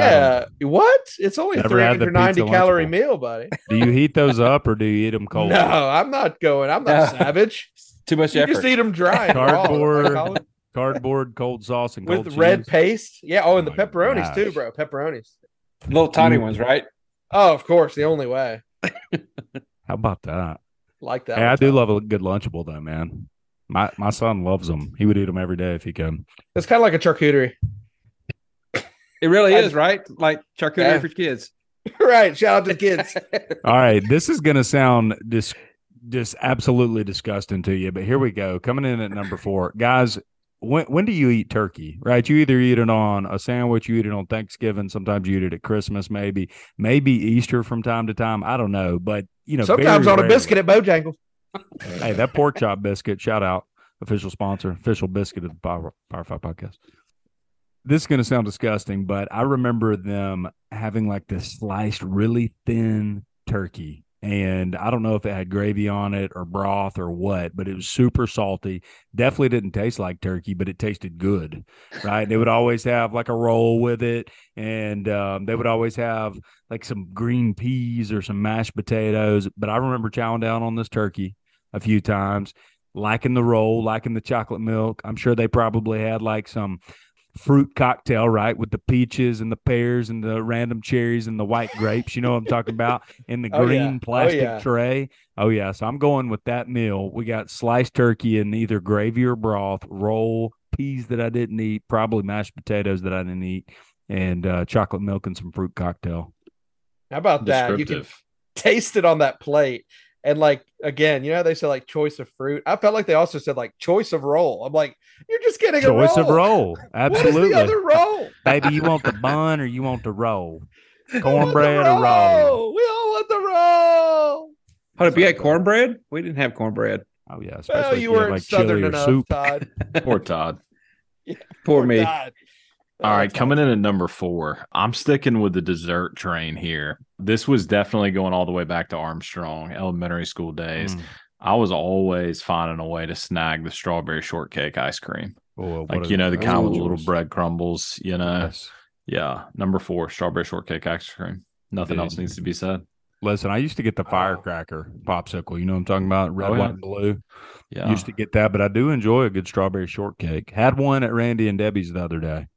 S4: Yeah. What? It's only a
S2: Never had the
S4: 390 calorie
S2: Lunchable.
S4: meal, buddy.
S2: Do you heat those up or do you eat them cold?
S4: No, I'm not going. I'm not savage.
S5: Too much effort.
S4: You
S5: effort.
S4: just eat them dry.
S2: Cardboard. Cardboard, cold sauce, and cold
S4: with red
S2: cheese.
S4: paste. Yeah. Oh, and the
S2: Oh my
S4: pepperonis too, bro. Pepperonis.
S5: Little tiny ones, right?
S4: Oh, of course. The only way.
S2: How about that?
S4: Like that.
S2: Hey, I do love a good Lunchable though, man. My my son loves them. He would eat them every day if he could.
S4: It's kind of like a charcuterie.
S5: It really
S4: I-
S5: is, right? Like charcuterie
S4: Yeah.
S5: for kids.
S4: right. Shout out to the kids.
S2: All right, this is going to sound dis- just absolutely disgusting to you, but here we go. Coming in at number four, guys. When when do you eat turkey? Right, you either eat it on a sandwich, you eat it on Thanksgiving, sometimes you eat it at Christmas, maybe maybe Easter from time to time. I don't know, but you know,
S4: Sometimes on a biscuit at Bojangles.
S2: Hey, that pork chop biscuit, shout out, official sponsor, official biscuit of the Power, Power Five podcast. This is going to sound disgusting, but I remember them having like this sliced, really thin turkey. And I don't know if it had gravy on it or broth or what, but it was super salty. Definitely didn't taste like turkey, but it tasted good. Right. they would always have like a roll with it. And um, they would always have like some green peas or some mashed potatoes. But I remember chowing down on this turkey a few times, liking the roll, liking the chocolate milk. I'm sure they probably had like some fruit cocktail, right, with the peaches and the pears and the random cherries and the white grapes. You know what I'm talking about? In the
S4: Oh, yeah.
S2: green
S4: Oh,
S2: plastic
S4: yeah.
S2: tray. Oh yeah, so I'm going with that meal. We got sliced turkey in either gravy or broth, roll, peas that I didn't eat, probably mashed potatoes that I didn't eat, and uh, chocolate milk and some fruit cocktail.
S4: How about that? You can taste it on that plate. And like again, you know how they say like choice of fruit. I felt like they also said like choice of roll. I'm like, you're just getting a
S2: Choice
S4: a
S2: of
S4: roll.
S2: roll,
S4: What is
S2: absolutely.
S4: the other roll?
S2: Baby, you want the bun or you want the roll?
S4: We want
S2: Cornbread or roll?
S4: roll. We all want the roll.
S5: Hold up, you had cornbread? We didn't have cornbread.
S2: Oh yeah, especially
S4: Well,
S2: if
S4: you weren't
S2: like
S4: southern
S2: or
S4: enough,
S2: soup.
S4: Todd.
S3: Poor Todd.
S5: Poor
S4: Poor
S5: me.
S4: Todd.
S3: All
S4: Oh,
S3: coming in at number four. I'm sticking with the dessert train here. This was definitely going all the way back to Armstrong, elementary school days.
S2: Mm.
S3: I was always finding a way to snag the strawberry shortcake ice cream.
S2: Oh,
S3: Like, you know, the kind with little bread crumbles, you know?
S2: yes.
S3: Yeah. Number four, strawberry shortcake ice cream. Nothing else needs to be said.
S2: Listen, I used to get the firecracker popsicle. You know what I'm talking about? Red,
S3: Oh, yeah.
S2: white, and blue.
S3: Yeah.
S2: Used to get that, but I do enjoy a good strawberry shortcake. Had one at Randy and Debbie's the other day.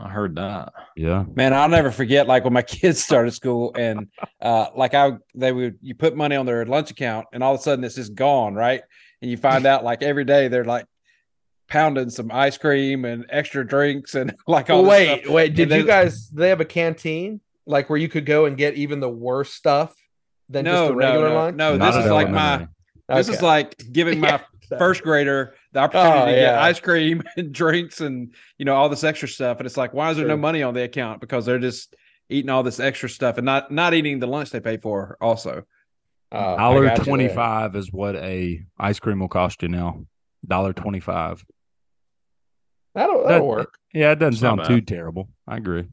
S3: I heard that.
S2: Yeah.
S5: Man, I'll never forget like when my kids started school and uh like I they would you put money on their lunch account and all of a sudden it's just gone, right? And you find out like every day they're like pounding some ice cream and extra drinks and like all
S4: Well,
S5: this
S4: wait,
S5: stuff.
S4: wait. Did
S5: then-
S4: you guys? Do they have a canteen like where you could go and get even the worst stuff than just
S5: No,
S4: the regular
S5: no,
S4: lunch?
S5: no.
S2: Not
S5: This is like my
S2: elementary.
S5: this is like giving my
S4: Yeah.
S5: first grader the opportunity
S4: Oh,
S5: to get ice cream and drinks and you know all this extra stuff and it's like why is there no money on the account because they're just eating all this extra stuff and not not eating the lunch they pay for also
S4: Oh,
S2: Dollar
S4: got you
S2: twenty
S4: there.
S2: five is what a ice cream will cost you now. Dollar twenty five.
S4: That'll
S2: That-
S4: that'll work.
S2: Yeah, it doesn't
S3: It's
S2: sound too terrible. I agree.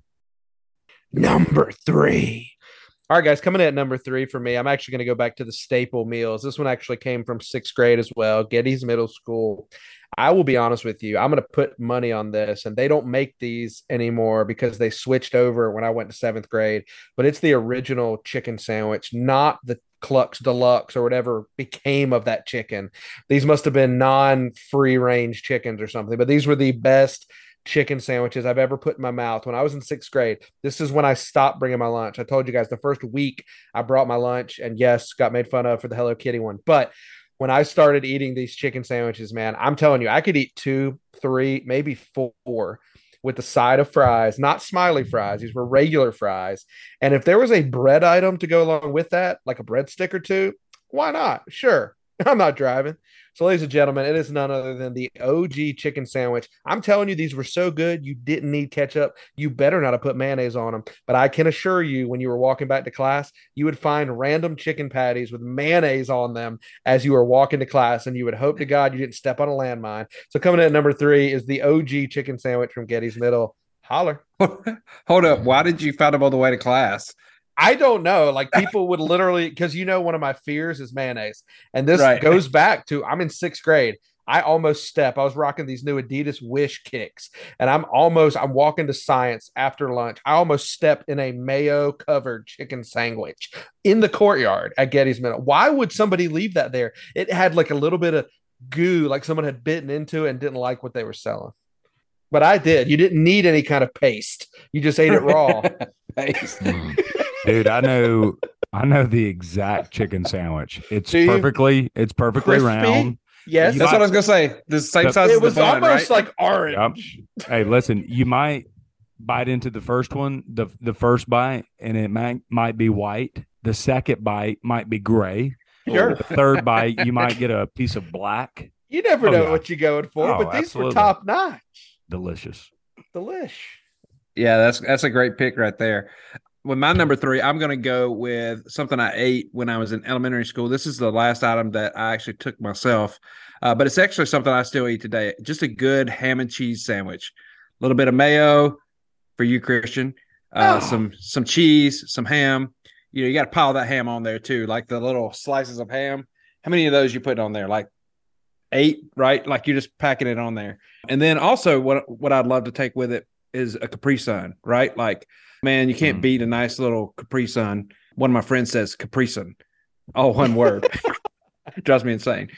S4: Number three. All right, guys, coming in at number three for me, I'm actually going to go back to the staple meals. This one actually came from sixth grade as well, Gettys Middle School. I will be honest with you, I'm going to put money on this, and they don't make these anymore because they switched over when I went to seventh grade. But it's the original chicken sandwich, not the Clucks Deluxe or whatever became of that chicken. These must have been non free range chickens or something, but these were the best chicken sandwiches I've ever put in my mouth. When I was in sixth grade, this is when I stopped bringing my lunch. I told you guys the first week I brought my lunch, and yes, got made fun of for the Hello Kitty one. But when I started eating these chicken sandwiches, man, I'm telling you, I could eat two, three, maybe four with the side of fries, not smiley fries. These were regular fries. And if there was a bread item to go along with that, like a breadstick or two, why not? Sure. I'm not driving. So, ladies and gentlemen, it is none other than the OG chicken sandwich. I'm telling you, these were so good, you didn't need ketchup. You better not have put mayonnaise on them. But I can assure you, when you were walking back to class, you would find random chicken patties with mayonnaise on them as you were walking to class, and you would hope to God you didn't step on a landmine. So, coming in at number three is the OG chicken sandwich from Gettys Middle. Holler.
S5: Hold up. Why did you find them on the way to class?
S4: I don't know. Like people would literally, because you know, one of my fears is mayonnaise. And this
S5: Right.
S4: goes back to I'm in sixth grade. I almost step. I was rocking these new Adidas Wish kicks, and I'm almost I'm walking to science after lunch. I almost stepped in a mayo covered chicken sandwich in the courtyard at Gettys Middle. Why would somebody leave that there? It had like a little bit of goo, like someone had bitten into it and didn't like what they were selling. But I did. You didn't need any kind of paste. You just ate it raw.
S5: Hmm.
S3: Paste.
S2: Dude, I know I know the exact chicken sandwich. It's
S4: Do you?
S2: perfectly it's perfectly
S4: Crispy?
S2: round.
S4: yes,
S5: That's what I was gonna say. The same
S2: The-
S5: size
S4: it
S5: as the
S4: was
S5: bun,
S4: almost
S5: right?
S4: like orange.
S2: Hey, listen, you might bite into the first one, the the first bite, and it might might be white. The second bite might be gray.
S4: Sure.
S2: The third bite, you might get a piece of black.
S4: You never
S2: Oh,
S4: know
S2: yeah.
S4: what you're going for,
S2: Oh,
S4: but these
S2: absolutely.
S4: were top notch.
S2: Delicious.
S4: Delish.
S5: Yeah, that's that's a great pick right there. With my number three, I'm going to go with something I ate when I was in elementary school. This is the last item that I actually took myself, uh, but it's actually something I still eat today. Just a good ham and cheese sandwich, a little bit of mayo for you, Christian. Uh,
S4: Oh.
S5: Some some cheese, some ham. You know, you got to pile that ham on there too, like the little slices of ham. How many of those you put on there? Like eight, right? Like you're just packing it on there. And then also, what what I'd love to take with it is a Capri Sun, right? Like, man, you can't
S2: Mm.
S5: beat a nice little Capri Sun. One of my friends says Capri Sun, all one word. Drives me insane.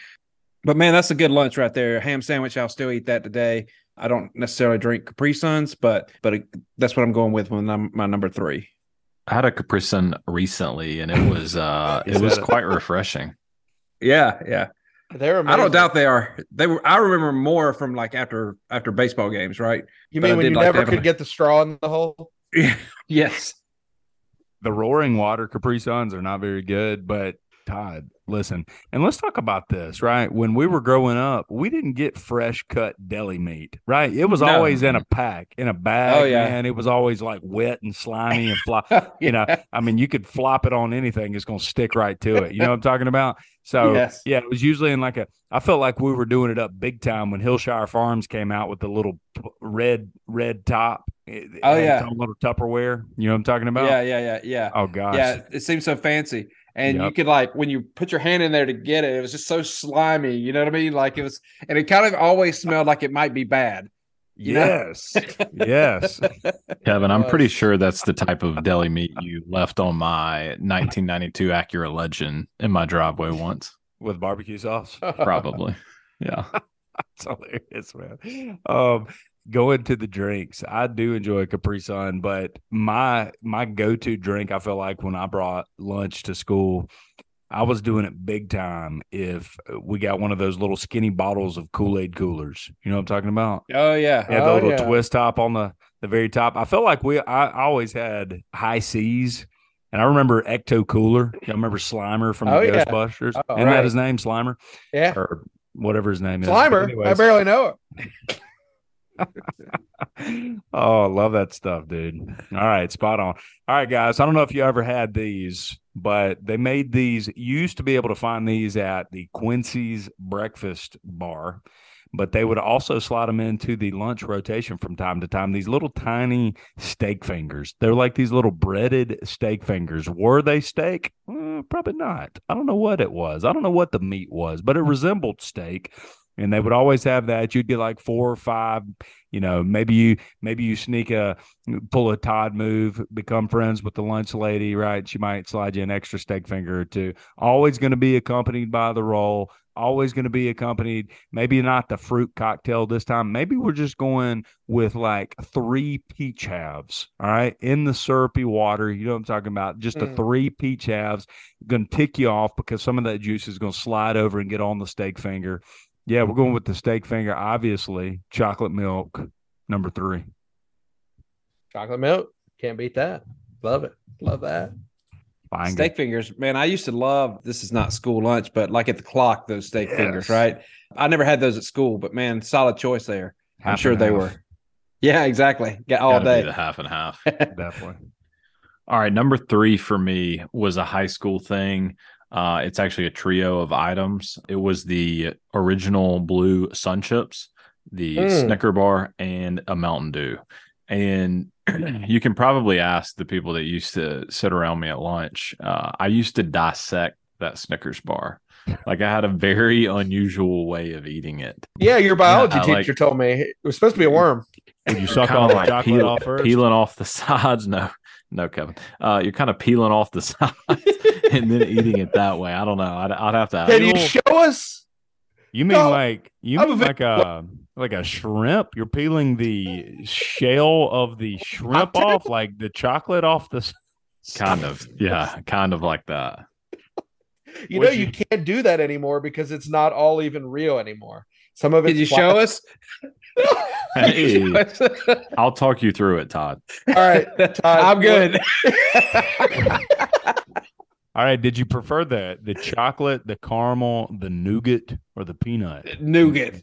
S5: But man, that's a good lunch right there. Ham sandwich. I'll still eat that today. I don't necessarily drink Capri Suns, but but it, that's what I'm going with when I'm my number three.
S3: I had a Capri Sun recently, and it was uh, it was
S2: that a-
S3: quite refreshing.
S5: Yeah, yeah.
S4: They're amazing.
S5: I don't doubt they are. They were. I remember more from like after after baseball games, right?
S4: You
S5: but I
S4: mean when you
S5: like
S4: never could
S5: a-
S4: get the straw in the hole?
S5: yes.
S2: The roaring water Capri Suns are not very good, but Todd, listen, and let's talk about this, right? When we were growing up, we didn't get fresh cut deli meat, right? It was
S5: No.
S2: always in a pack, in a bag,
S5: Oh, yeah.
S2: man. It was always like wet and slimy and fly. you know, I mean, you could flop it on anything, it's going to stick right to it. You know what I'm talking about? So,
S5: Yes.
S2: yeah, it was usually in like a, I felt like we were doing it up big time when Hillshire Farms came out with the little red, red top. It- it
S5: Oh,
S2: had
S5: yeah.
S2: a little Tupperware. You know what I'm talking about?
S5: Yeah, yeah, yeah, yeah.
S2: Oh, gosh.
S5: Yeah, it seems so fancy. And you could like when you put your hand in there to get it, it was just so slimy. You know what I mean? Like it was, and it kind of always smelled like it might be bad.
S2: Yes. yes.
S3: Kevin, I'm pretty sure that's the type of deli meat you left on my 1992 Acura Legend in my driveway once.
S2: With barbecue sauce.
S3: Probably. Yeah.
S2: That's hilarious, man. Um, going to the drinks, I do enjoy Capri Sun, but my my go to drink, I feel like when I brought lunch to school, I was doing it big time. If we got one of those little skinny bottles of Kool Aid coolers, you know what I'm talking about?
S5: Oh yeah.
S2: Yeah, the
S4: Oh,
S2: little
S4: yeah.
S2: twist top on the the very top. I felt like we I always had Hi-C's. And I remember Ecto Cooler. Y'all remember Slimer from
S4: Oh,
S2: the
S4: yeah.
S2: Ghostbusters?
S4: Oh,
S2: Isn't
S5: right.
S2: that his name, Slimer?
S4: yeah.
S2: Or whatever his name is.
S4: Slimer. I barely know it.
S2: oh, love that stuff, dude. All right, spot on. All right, guys. I don't know if you ever had these, but they made these. You used to be able to find these at the Quincy's Breakfast Bar, but they would also slide them into the lunch rotation from time to time. These little tiny steak fingers. They're like these little breaded steak fingers. Were they steak? Uh, probably not. I don't know what it was. I don't know what the meat was, but it resembled steak. And they would always have that. You'd get like four or five. You know, maybe you maybe you sneak a pull a Todd move, become friends with the lunch lady, right? She might slide you an extra steak finger or two. Always going to be accompanied by the roll always going to be accompanied. Maybe not the fruit cocktail this time. Maybe we're just going with like three peach halves. All right. In the syrupy water. You know what I'm talking about? Just mm. the three peach halves. Going to tick you off because some of that juice is going to slide over and get on the steak finger. Yeah, we're going with the steak finger. Obviously, chocolate milk, number three.
S4: Chocolate milk. Can't beat that. Love it. Love that.
S5: Fine. Steak fingers, man. I used to love. This is not school lunch, but like at the clock, those steak yes. fingers, right? I never had those at school, but man, solid choice there. Half I'm sure they half. were. Yeah, exactly. Get all day.
S3: the half and half.
S2: Definitely.
S3: All right, number three for me was a high school thing. Uh, it's actually a trio of items. It was the original blue sun chips, the mm. Snicker bar, and a Mountain Dew. And you can probably ask the people that used to sit around me at lunch. Uh, I used to dissect that Snickers bar. Like I had a very unusual way of eating it.
S4: Yeah, your biology teacher like, told me it was supposed to be a worm.
S2: Would you suck all the like peel, off?
S3: Peeling off the sides? No, no, Kevin. Uh, you're kind of peeling off the sides and then eating it that way. I don't know. I'd, I'd have to.
S4: Can you show us?
S2: You mean no, like you mean like a like a shrimp? You're peeling the shell of the shrimp off, like the chocolate off the.
S3: Kind of, yeah, kind of like that.
S4: You know, you, you, can't do that anymore because it's not all even real anymore. Some of it.
S5: Did you show us?
S3: Hey, I'll talk you through it, Todd.
S4: All right, Todd,
S5: I'm good.
S2: All right. Did you prefer the the chocolate, the caramel, the nougat, or the peanut?
S5: Nougat.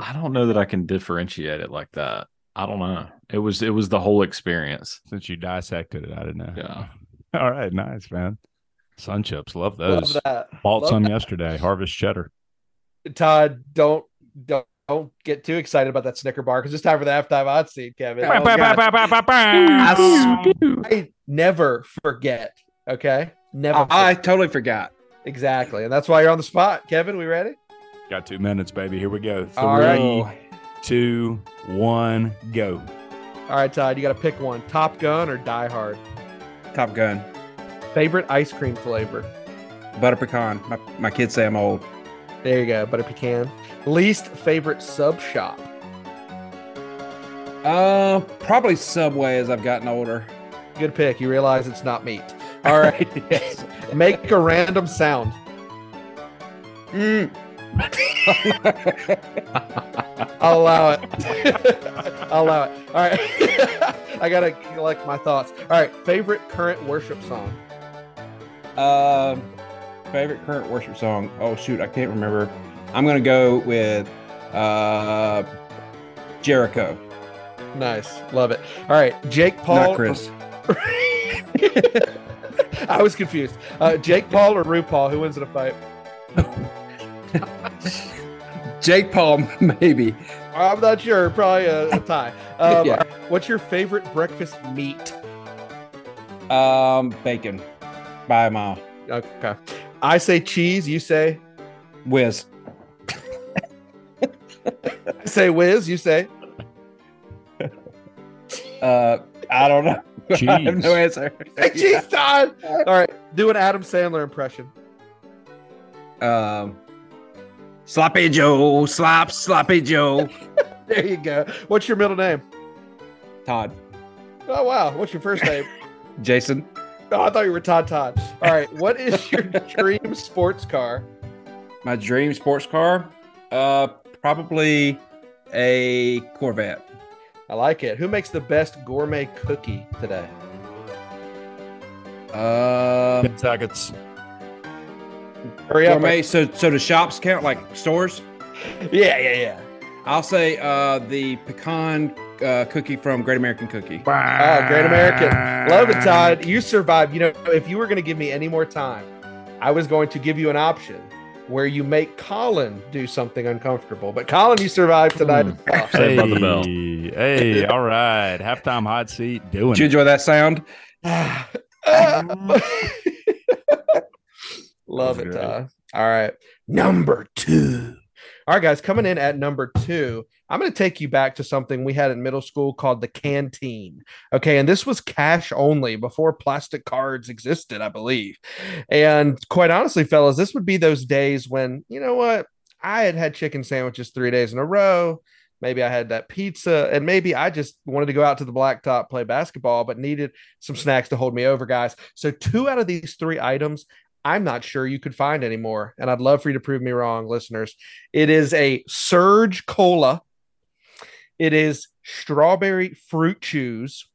S3: I don't know that I can differentiate it like that. I don't know. It was it was the whole experience.
S2: Since you dissected it, I didn't know.
S3: Yeah.
S2: All right. Nice, man. Sun chips. Love those. Love that. Bought Love some that. yesterday. Harvest cheddar.
S4: Todd, don't don't don't get too excited about that Snicker bar because it's time for the halftime hot seat, Kevin. Oh, I never forget. Okay. Never.
S5: I, I totally forgot.
S4: Exactly. And that's why you're on the spot. Kevin, we ready?
S2: Got two minutes, baby. Here we go. Three, All right. two, one, go.
S4: All right, Todd, you got to pick one Top Gun or Die Hard?
S5: Top Gun.
S4: Favorite ice cream flavor?
S5: Butter pecan. My, my kids say I'm old.
S4: There you go. Butter pecan. Least favorite sub shop?
S5: Uh, probably Subway as I've gotten older.
S4: Good pick. You realize it's not meat. All right. yes. Make a random sound. Mm. I'll allow it. I'll allow it. All right. I got to collect my thoughts. All right. Favorite current worship song?
S5: Um, favorite current worship song. Oh, shoot. I can't remember. I'm going to go with uh, Jericho.
S4: Nice. Love it. All right. Jake Paul.
S5: Not Chris.
S4: I was confused. Uh, Jake Paul or RuPaul? Who wins in a fight?
S5: Jake Paul, maybe.
S4: I'm not sure. Probably a, a tie. Um, yeah. What's your favorite breakfast meat?
S5: Um, bacon by a mile.
S4: Okay. I say cheese. You say
S5: whiz.
S4: I say whiz. You say.
S5: Uh, I don't know.
S2: Cheese. I have
S5: no answer.
S4: Hey, cheese time. All right, do an Adam Sandler impression.
S5: Um, sloppy Joe, slop, sloppy Joe.
S4: there you go. What's your middle name?
S5: Todd.
S4: Oh wow. What's your first name?
S5: Jason.
S4: Oh, I thought you were Todd Todd. All right. What is your dream sports car?
S5: My dream sports car? Uh, probably a Corvette.
S4: I like it. Who makes the best gourmet cookie today?
S5: Uh,
S2: Ten seconds.
S4: Hurry up.
S5: Gourmet. So, so the shops count like stores?
S4: Yeah, yeah, yeah.
S5: I'll say uh, the pecan uh, cookie from Great American Cookie.
S4: Oh, Great American. Love it, Todd. You survived. You know, if you were going to give me any more time, I was going to give you an option where you make Colin do something uncomfortable. But Colin, you survived tonight.
S2: Mm. Hey, the bell. hey, all right. Halftime hot seat doing
S5: Did you enjoy that sound?
S4: Love it, Todd. All right. Number two. All right, guys, coming in at number two, I'm going to take you back to something we had in middle school called the canteen. Okay. And this was cash only before plastic cards existed, I believe. And quite honestly, fellas, this would be those days when, you know what? I had had chicken sandwiches three days in a row. Maybe I had that pizza, and maybe I just wanted to go out to the blacktop, play basketball, but needed some snacks to hold me over, guys. So, two out of these three items I'm not sure you could find anymore. And I'd love for you to prove me wrong, listeners. It is a Surge Cola, it is strawberry fruit chews,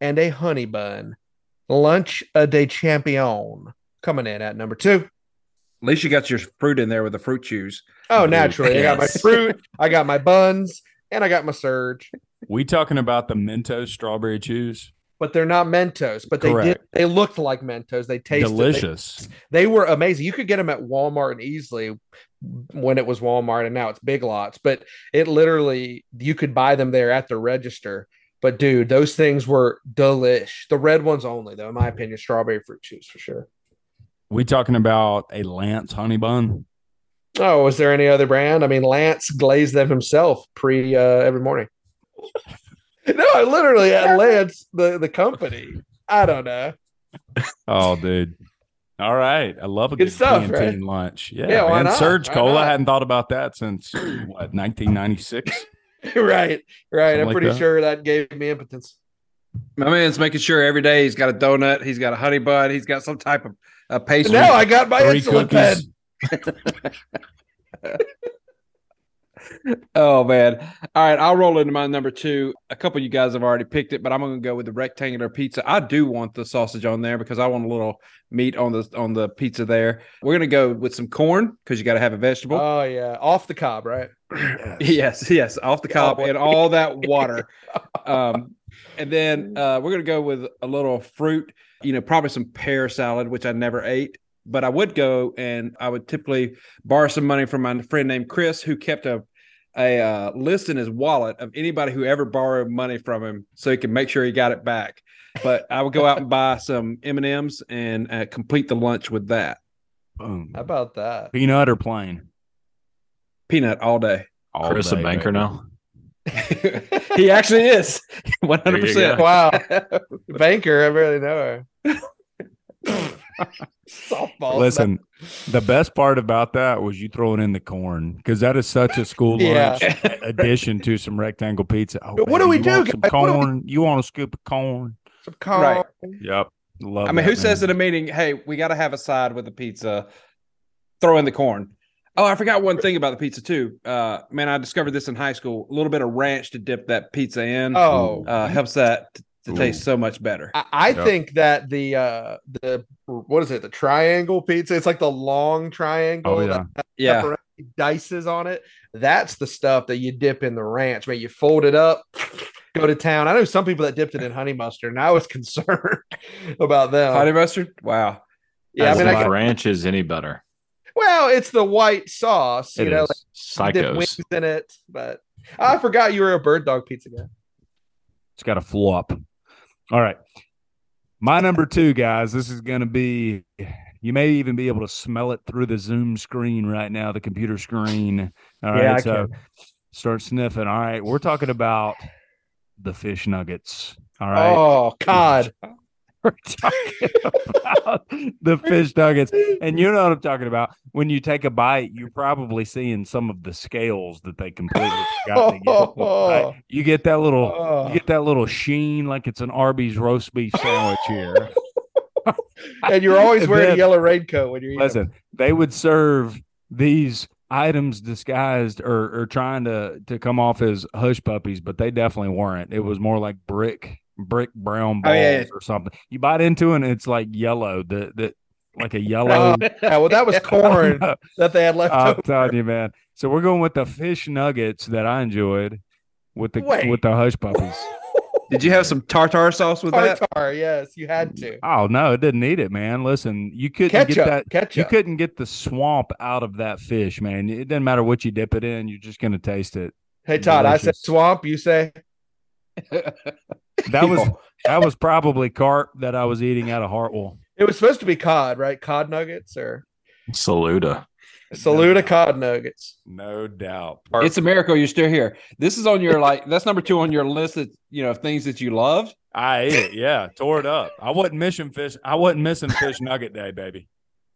S4: and a honey bun. Lunch a de champion coming in at number two.
S5: At least you got your fruit in there with the fruit chews.
S4: Oh, naturally. I got my fruit, I got my buns, and I got my surge.
S2: We talking about the Mentos strawberry chews?
S4: But they're not Mentos, but they did. They looked like Mentos. They tasted
S2: Delicious.
S4: They, were amazing. You could get them at Walmart and easily when it was Walmart, and now it's Big Lots. But it literally, you could buy them there at the register. But dude, those things were delish. The red ones only, though, in my opinion, strawberry fruit juice for sure.
S2: We talking about a Lance honey bun?
S4: Oh, was there any other brand? I mean, Lance glazed them himself pre uh, every morning. no, I literally had Lance, the the company. I don't know.
S2: Oh, dude. All right. I love a
S4: Good
S2: good,
S4: stuff,
S2: canteen lunch. Yeah,
S4: Yeah, why
S2: man.
S4: not?
S2: Surge
S4: Why
S2: Cola.
S4: not?
S2: I hadn't thought about that since what 1996.
S4: right, right.
S2: Something
S4: I'm
S2: like
S4: pretty
S2: that.
S4: sure that gave me impotence.
S5: My man's making sure every day he's got a donut, he's got a honey bun, he's got some type of a pastry.
S4: Now I got my
S2: Three
S4: insulin pen.
S2: cookies.
S5: Oh man! All right, I'll roll into my number two. A couple of you guys have already picked it, but I'm going to go with the rectangular pizza. I do want the sausage on there because I want a little meat on the on the pizza there. We're going to go with some corn because you got to have a vegetable.
S4: Oh yeah, off the cob, right?
S5: yes, yes, off the cob
S4: boy.
S5: and all that water. um, and then uh, we're going to go with a little fruit. You know, probably some pear salad, which I never ate. But I would go and I would typically borrow some money from my friend named Chris, who kept a a uh, list in his wallet of anybody who ever borrowed money from him, so he can make sure he got it back. But I would go out and buy some M and M's and uh, complete the lunch with that
S2: Boom.
S4: How about that?
S2: Peanut or plain?
S5: peanut all day.
S2: All
S3: Chris a banker
S2: baby.
S3: now.
S5: he actually is 100%.
S4: Wow, banker, I barely know her. Softball.
S2: Listen, the best part about that was you throwing in the corn because that is such a school
S4: Yeah.
S2: lunch addition to some rectangle pizza. Oh,
S4: But what do we do,
S2: want Some
S4: guys? What do we-
S2: corn. You want a scoop of corn?
S4: Some corn.
S5: Right.
S2: Yep. Love
S5: I mean,
S2: that,
S5: who says
S2: man.
S5: at a meeting, "Hey, we got to have a side with the pizza"? Throw in the corn. Oh, I forgot one thing about the pizza too. Uh, man, I discovered this in high school. A little bit of ranch to dip that pizza in
S4: Oh,
S5: uh, helps that t- to
S2: Ooh.
S5: taste so much better.
S4: I, I
S2: Yep.
S4: think that the uh the what is it? The triangle pizza. It's like the long triangle.
S2: Oh,
S4: that
S2: yeah.
S5: Yeah,
S4: dices on it. That's the stuff that you dip in the ranch. Man, you fold it up, go to town. I know some people that dipped it in honey mustard, and I was concerned about them.
S5: honey mustard. Wow.
S4: yeah, I mean,
S3: if
S4: I,
S3: ranch is any better.
S4: well, it's the white sauce. You know,
S2: is.
S4: like you dip
S3: Psychos.
S4: wings in it. But I forgot you were a bird dog pizza guy.
S2: It's got a flop. All right. My number two, guys, this is going to be, you may even be able to smell it through the Zoom screen right now, the computer screen. All right.
S4: Yeah, I
S2: so start sniffing. All right. We're talking about the fish nuggets. All right.
S4: Oh God!
S2: We're talking about the fish nuggets. And you know what I'm talking about. When you take a bite, you're probably seeing some of the scales that they completely forgot to get. You get that little you get that little sheen like it's an Arby's roast beef sandwich here.
S4: and you're always wearing
S2: then-
S4: a yellow raincoat when you're eating.
S2: Listen, they would serve these items disguised or, or trying to to come off as hush puppies, but they definitely weren't. It was more like brick brick brown
S5: Oh,
S2: balls
S5: yeah, yeah.
S2: or something. You bite into it and it's like yellow, the the like a yellow.
S4: Oh, yeah, well, that was corn that they had left
S2: I'm
S4: over.
S2: telling you, man. So we're going with the fish nuggets that I enjoyed with the
S4: Wait.
S2: with the hush puppies.
S5: Did you have some tartar sauce with that?
S4: Tartar, yes, you had to.
S2: Oh no, it didn't need it, man. Listen, you couldn't get that.
S4: Ketchup,
S2: that. You couldn't get the swamp out of that fish, man. It doesn't matter what you dip it in; you're just gonna taste it.
S4: Hey Todd, I said swamp. You say
S2: That was that was probably carp that I was eating out of Hartwell.
S4: it was supposed to be cod, right? Cod nuggets, or
S3: Saluda.
S4: Saluda a cod nuggets.
S2: No doubt.
S5: It's a miracle you're still here. This is on your like that's number two on your list of you know things that you love.
S2: I ate it. Yeah, tore it up. I wasn't missing fish. I wasn't missing fish nugget day, baby.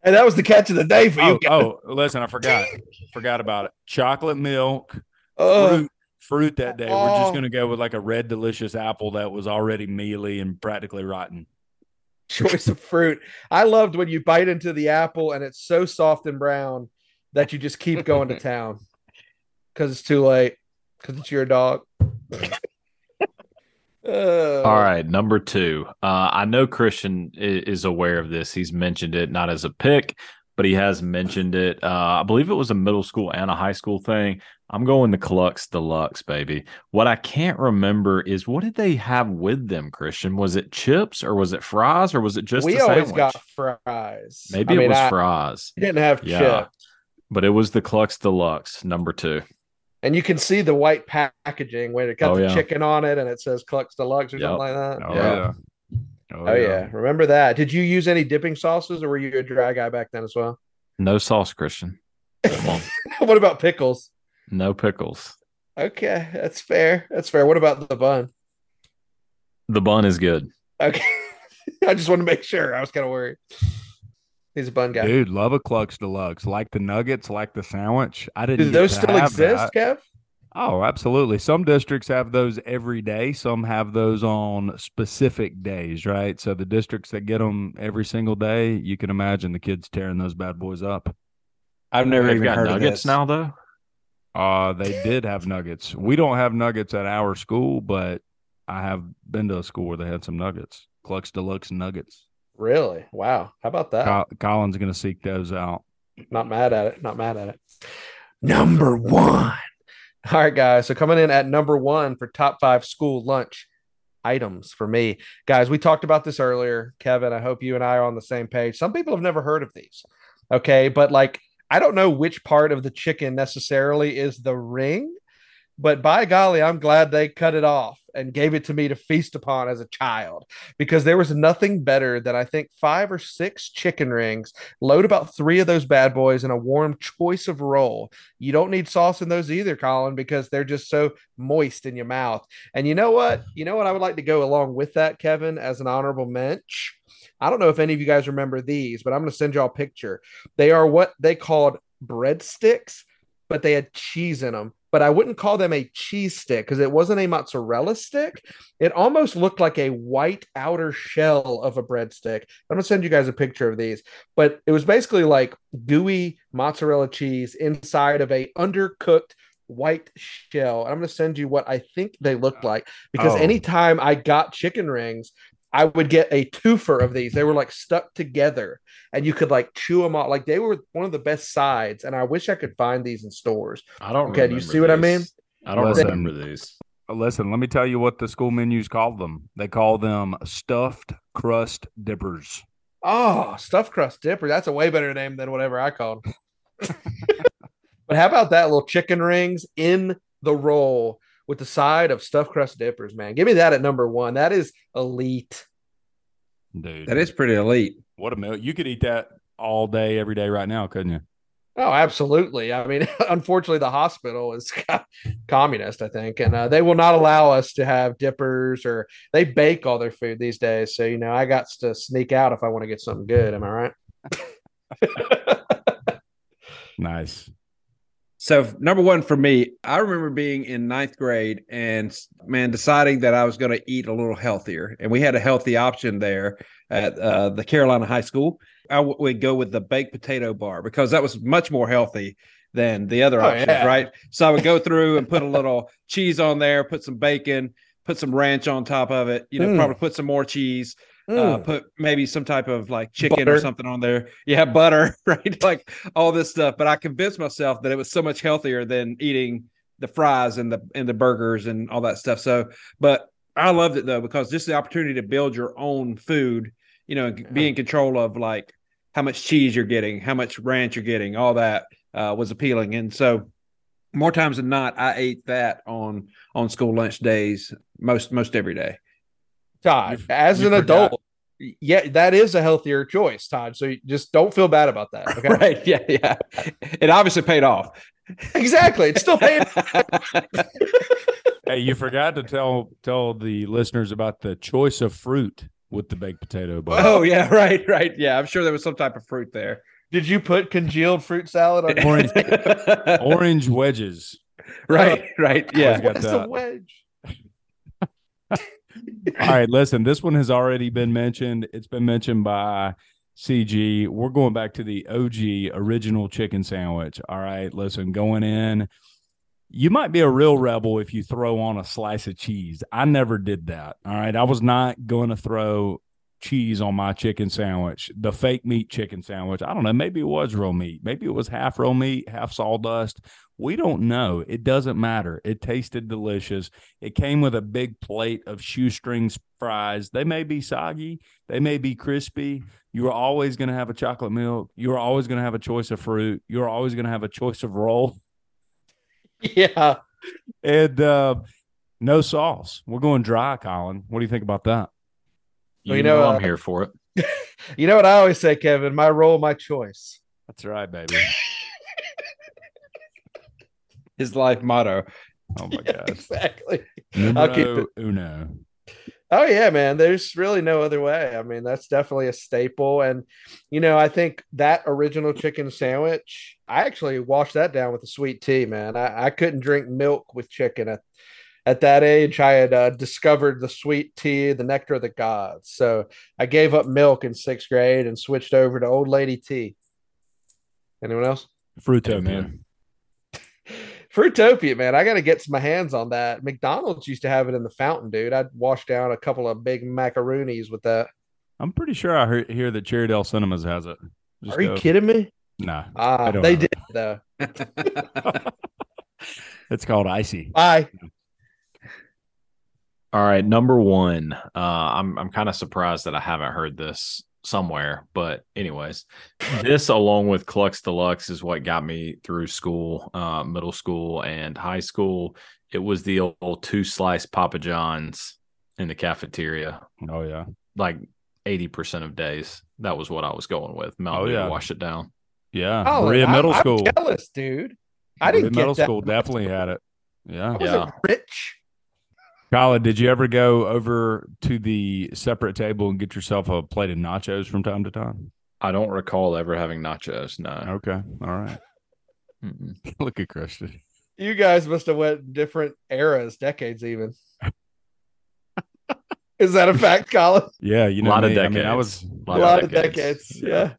S4: And that was the catch of the day for
S2: Oh,
S4: you guys.
S2: oh, listen, I forgot. Forgot about it. Chocolate milk,
S4: Oh,
S2: fruit, fruit that day. We're just
S4: Oh.
S2: gonna go with like a red delicious apple that was already mealy and practically rotten.
S4: choice of fruit. I loved when you bite into the apple and it's so soft and brown that you just keep going to town because it's too late because it's your dog. Uh,
S3: All right, number two. Uh, I know Christian i- is aware of this. He's mentioned it not as a pick, but he has mentioned it. Uh, I believe it was a middle school and a high school thing. I'm going the Clucks Deluxe, baby. What I can't remember is what did they have with them, Christian? Was it chips or was it fries or was it just
S4: we
S3: a
S4: always got fries.
S3: Maybe
S4: I
S3: it
S4: mean,
S3: was
S4: I-
S3: fries,
S4: didn't have
S3: Yeah.
S4: chips.
S3: but it was the Clucks Deluxe, number two.
S4: And you can see the white packaging when it got
S3: Oh,
S4: the
S3: yeah.
S4: chicken on it and it says Clucks Deluxe or
S3: Yep.
S4: something like that.
S2: Oh
S3: Yeah.
S2: yeah.
S4: Oh, oh yeah. Remember that. Did you use any dipping sauces or were you a dry guy back then as well?
S3: No sauce, Christian.
S4: What about pickles?
S3: No pickles.
S4: Okay, that's fair. That's fair. What about the bun?
S3: The bun is good.
S4: Okay. I just want to make sure. I was kind of worried. He's a bun guy.
S2: Dude, love a Clucks Deluxe. Like the nuggets, like the sandwich. I didn't
S4: Do those still exist,
S2: that.
S4: Kev?
S2: Oh, absolutely. Some districts have those every day. Some have those on specific days, right? So the districts that get them every single day, you can imagine the kids tearing those bad boys up.
S5: I've never
S3: They've
S5: even
S3: got
S5: heard of
S3: nuggets
S5: this.
S3: now, though.
S2: Uh, they did have nuggets. We don't have nuggets at our school, but I have been to a school where they had some nuggets. Clucks Deluxe nuggets.
S4: Really? Wow. How about that?
S2: Col- Colin's going to seek those out.
S4: Not mad at it. Not mad at it. Number one. All right, guys. So coming in at number one for top five school lunch items for me, guys. We talked about this earlier, Kevin. I hope you and I are on the same page. Some people have never heard of these. Okay, but like I don't know which part of the chicken necessarily is the ring, but by golly, I'm glad they cut it off and gave it to me to feast upon as a child because there was nothing better than I think five or six chicken rings load about three of those bad boys in a warm choice of roll. You don't need sauce in those either, Colin, because they're just so moist in your mouth. And you know what? You know what I would like to go along with that, Kevin, as an honorable mensch. I don't know if any of you guys remember these, but I'm going to send y'all a picture. They are what they called breadsticks, but they had cheese in them. But I wouldn't call them a cheese stick because it wasn't a mozzarella stick. It almost looked like a white outer shell of a breadstick. I'm going to send you guys a picture of these but it was basically like gooey mozzarella cheese inside of a undercooked white shell. And I'm going to send you what I think they looked oh. like because
S2: Oh.
S4: anytime I got chicken rings, I would get a twofer of these. They were like stuck together and you could like chew them out. Like they were one of the best sides. And I wish I could find these in stores.
S3: I don't.
S4: Okay, do you
S3: remember
S4: see what I mean?
S3: I don't
S2: Listen.
S3: remember these.
S2: Listen, let me tell you what the school menus called them. They call them stuffed crust dippers.
S4: Oh, stuffed crust dipper. That's a way better name than whatever I called. 'em. but how about that little chicken rings in the roll with the side of stuffed crust dippers, man? Give me that at number one. That is elite.
S2: Dude,
S5: That is pretty elite.
S2: what a meal. You could eat that all day, every day right now, couldn't you?
S4: Oh, absolutely. I mean, unfortunately, the hospital is communist, I think, and uh, they will not allow us to have dippers or they bake all their food these days. So, you know, I got to sneak out if I want to get something good. Am I right?
S2: Nice.
S5: So number one for me, I remember being in ninth grade and man deciding that I was going to eat a little healthier, and we had a healthy option there at uh, the Carolina High School. I w- would go with the baked potato bar because that was much more healthy than the other
S4: Oh,
S5: options,
S4: yeah.
S5: right? So I would go through and put a little cheese on there, put some bacon, put some ranch on top of it. You know,
S4: Mm.
S5: probably put some more cheese uh,
S4: Mm.
S5: put maybe some type of like chicken or something on there. Yeah, butter, right? Like all this stuff. But I convinced myself that it was so much healthier than eating the fries and the and the burgers and all that stuff. So, but I loved it though because just the opportunity to build your own food, you know, and be in control of like how much cheese you're getting, how much ranch you're getting, all that uh, was appealing. And so, more times than not, I ate that on on school lunch days most most every day.
S4: Todd, as
S2: you
S4: an
S2: forgot-
S4: adult, yeah, that is a healthier choice, Todd. So you just don't feel bad about that. Okay.
S5: Right. Yeah. Yeah. It obviously paid off.
S4: exactly. It's still paying.
S2: Hey, you forgot to tell tell the listeners about the choice of fruit with the baked potato bar.
S5: oh, yeah. Right. Right. Yeah. I'm sure there was some type of fruit there.
S4: Did you put congealed fruit salad on?
S2: Orange orange wedges.
S5: right. Right.
S2: Yeah.
S5: Yeah.
S4: What's
S2: that.
S4: a wedge?
S2: All right, listen, this one has already been mentioned. It's been mentioned by CG. We're going back to the OG original chicken sandwich. All right, listen, going in. You might be a real rebel if you throw on a slice of cheese. I never did that. All right. I was not going to throw cheese on my chicken sandwich, the fake meat chicken sandwich. I don't know. Maybe it was real meat. Maybe it was half real meat, half sawdust. We don't know. It doesn't matter. It tasted delicious. It came with a big plate of shoestring fries. They may be soggy, they may be crispy. You are always going to have a chocolate milk. You are always going to have a choice of fruit. You're always going to have a choice of roll
S4: Yeah.
S2: and uh, no sauce. We're going dry, Colin. What do you think about that?
S3: You,
S4: you
S3: know,
S4: know,
S3: I'm
S4: uh,
S3: here for it.
S4: You know what I always say, Kevin? My role, my choice.
S2: That's right, baby.
S5: His life motto.
S2: Oh my
S4: Yeah,
S2: gosh.
S4: exactly. I'll keep it.
S2: uno.
S4: Oh yeah, man. There's really no other way. I mean, that's definitely a staple. And you know, I think that original chicken sandwich, I actually washed that down with a sweet tea, man. I, I couldn't drink milk with chicken at, at that age. I had uh, discovered the sweet tea, the nectar of the gods. So I gave up milk in sixth grade and switched over to old lady tea. Anyone else?
S2: Fruitopia.
S3: Amen.
S4: Fruitopia, man. I got to get my hands on that. McDonald's used to have it in the fountain, dude. I'd wash down a couple of big macaroonies with that.
S2: I'm pretty sure I heard, hear that Cherrydale Cinemas has it. Just
S4: Are you
S2: go-
S4: kidding me?
S2: Nah,
S4: Ah,
S2: don't
S4: they did
S2: it.
S4: though.
S2: it's called icy.
S4: Bye.
S3: All right, number one. Uh, I'm I'm kind of surprised that I haven't heard this somewhere, but anyways, this along with Clucks Deluxe is what got me through school, uh, middle school and high school. It was the old two slice Papa John's in the cafeteria,
S2: Oh yeah.
S3: like eighty percent of days. That was what I was going with. Mountain
S2: Oh,
S3: Dew
S2: yeah.
S3: wash it down.
S2: Yeah.
S4: Oh,
S2: Berea
S4: I-
S2: Middle
S4: I'm
S2: School.
S4: jealous, dude. I
S2: Berea
S4: didn't
S2: Middle
S4: get that.
S2: School definitely had it.
S4: I
S2: Yeah.
S4: wasn't
S3: Yeah.
S4: rich.
S2: Colin, did you ever go over to the separate table and get yourself a plate of nachos from time to time?
S3: I don't recall ever having nachos. No.
S2: Okay. All right. Look at Christian.
S4: You guys must have went different eras, decades even. Is that a fact, Colin?
S2: Yeah, you know a
S3: Lot of
S2: me. I mean, I was
S4: A
S3: Lot
S4: lot
S3: of
S4: of
S3: decades.
S4: decades. Yeah.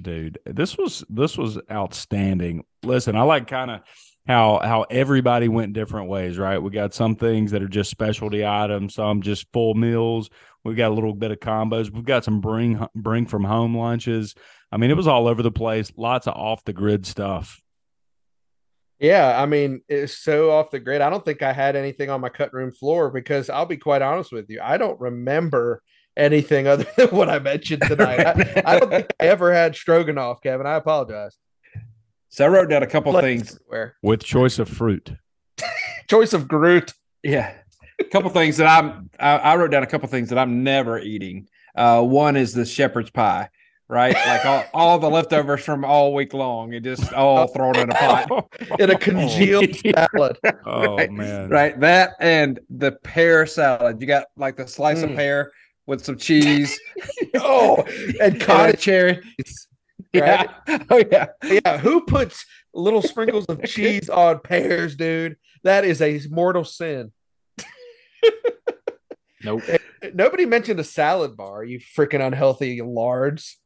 S2: dude this was this was outstanding listen i like kind of how how everybody went different ways right we got some things that are just specialty items some just full meals we got a little bit of combos we've got some bring bring from home lunches i mean it was all over the place lots of off the grid stuff
S4: Yeah, I mean, it's so off the grid. I don't think I had anything on my cutting room floor because I'll be quite honest with you. I don't remember anything other than what I mentioned tonight. I, I don't think I ever had stroganoff, Kevin. I apologize.
S5: So I wrote down a couple
S4: Like
S5: things.
S4: everywhere.
S2: with choice of fruit
S4: Choice of Groot.
S5: Yeah, a couple things that I'm. I, I wrote down a couple things that I'm never eating. Uh, one is the shepherd's pie, right? Like all, all the leftovers from all week long, and just all thrown in a pot.
S4: in a congealed salad.
S2: oh
S5: Right,
S2: man
S5: Right, that and the pear salad. You got like the slice of
S4: Mm.
S5: pear with some cheese,
S4: Oh, and
S5: and a
S4: cottage
S5: cherry.
S4: Cheese.
S5: Yeah. Oh yeah.
S4: Yeah, who puts little sprinkles of cheese on pears, dude? That is a mortal sin.
S3: Nope.
S4: Eh, nobody mentioned a salad bar, you freaking unhealthy lards.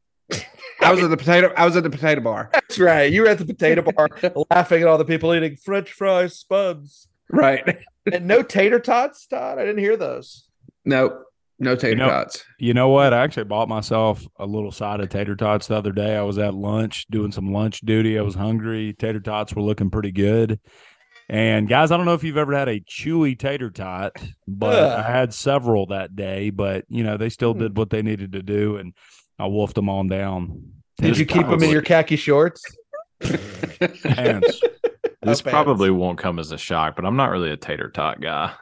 S5: I was at the potato. I was at the potato bar.
S4: That's right. You were at the potato bar laughing at all the people eating French fries, spuds,
S5: Right.
S4: and no tater tots, Todd. I didn't hear those.
S5: Nope. No tater
S2: know-
S5: tots.
S2: You know what? I actually bought myself a little side of tater tots the other day. I was at lunch doing some lunch duty. I was hungry. Tater tots were looking pretty good. And guys, I don't know if you've ever had a chewy tater tot, but
S4: Ugh.
S2: I had several that day. But you know, they still
S4: Hmm.
S2: did what they needed to do, and I wolfed them on down.
S4: Did
S3: This
S4: you keep them in your khaki shorts?
S2: Hands.
S3: This
S4: Oh,
S3: probably won't come as a shock, but I'm not really a tater tot guy.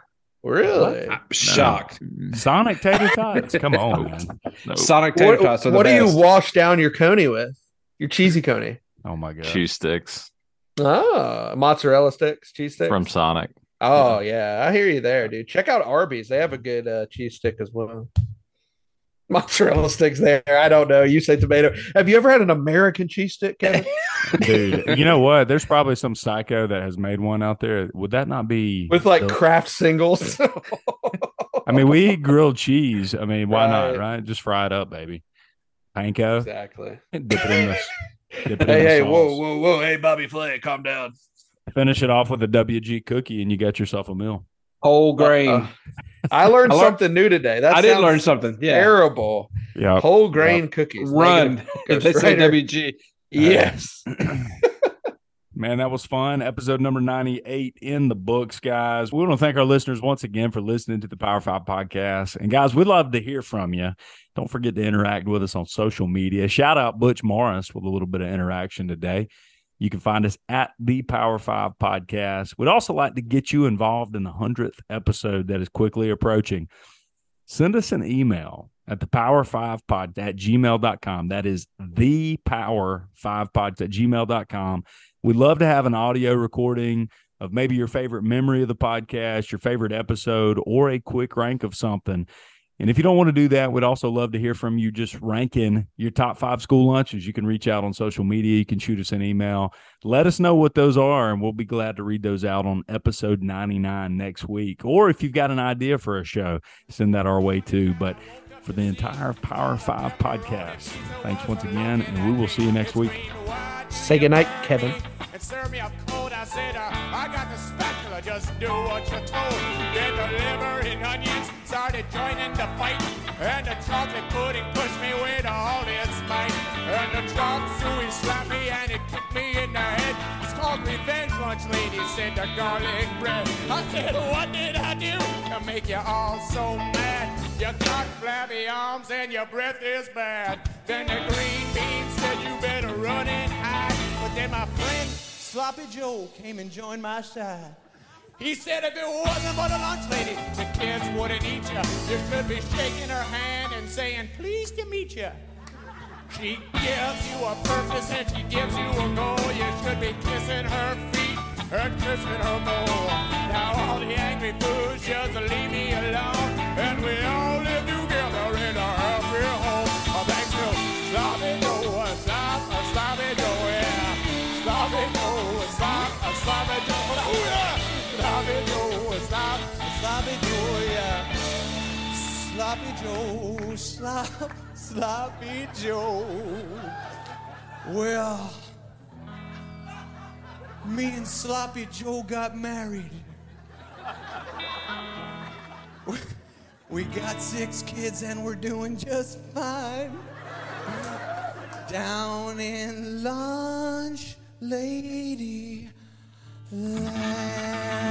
S4: Really?
S5: I'm shocked.
S2: Sonic tater tots. Come on, man.
S3: Nope.
S5: Sonic tater
S4: What,
S5: tots are the
S4: what do you wash down your coney with? Your cheesy coney.
S2: Oh my god.
S3: Cheese sticks
S4: Ah, mozzarella sticks, cheese sticks.
S3: from Sonic.
S4: oh yeah, I hear you there, dude. Check out Arby's; they have a good uh, cheese stick as well. Mozzarella sticks there. I don't know. You say tomato. Have you ever had an American cheese stick, Kevin?
S2: Dude, you know what? There's probably some psycho that has made one out there. Would that not be
S4: With like
S2: the-
S4: Kraft Singles.
S2: I mean, we eat grilled cheese. I mean, why not?
S4: Right.
S2: Right? Just fry it up, baby. Panko.
S4: exactly.
S2: Dip it in the. Dip it in
S4: Hey,
S2: the
S4: hey,
S2: sauce.
S4: whoa, whoa, whoa! Hey, Bobby Flay, calm down.
S2: Finish it off with a WG cookie, and you got yourself a meal.
S5: Whole grain.
S4: Uh, I learned
S5: I learned-
S4: something new today. That
S5: I did
S4: sounds
S5: learn something. Yeah.
S4: Terrible.
S2: Yeah.
S4: Whole grain cookies.
S5: Run. If they say WG.
S4: Yes.
S2: Man, that was fun. Episode number 98 in the books, guys. We want to thank our listeners once again for listening to the Power Five podcast. And guys, we'd love to hear from you. Don't forget to interact with us on social media. Shout out Butch Morris with a little bit of interaction today. You can find us at the Power Five podcast. We'd also like to get you involved in the 100th episode that is quickly approaching. Send us an email at the power five pod at gmail.com. That is the power five pod at gmail.com. We'd love to have an audio recording of maybe your favorite memory of the podcast, your favorite episode, or a quick rank of something. And if you don't want to do that, we'd also love to hear from you just ranking your top five school lunches. You can reach out on social media. You can shoot us an email. Let us know what those are, and we'll be glad to read those out on episode 99 next week. Or if you've got an idea for a show, send that our way too. But for the entire Power Five podcast, thanks once again, and we will see you next week.
S4: Say goodnight, Kevin.
S1: Said, uh, I got the spatula, just do what you're told. Then the liver and onions started joining the fight, and the chocolate pudding pushed me with all its might. And the chop suey slapped me and it kicked me in the head. It's called revenge lunch, lady, said the garlic bread. I said, what did I do to make you all so mad? You got flabby arms and your breath is bad. Then the green beans said you better run and hide. But then my Sloppy Joe came and joined my side. He said if it wasn't for the lunch lady, the kids wouldn't eat you. You should be shaking her hand and saying, pleased to meet you. She gives you a purpose and she gives you a goal. You should be kissing her feet and kissing her more. Now all the angry fools just leave me alone. And we all Sloppy Joe, slop, sloppy Joe. Well, me and Sloppy Joe got married. We got six kids and we're doing just fine. Down in lunch, lady. Land.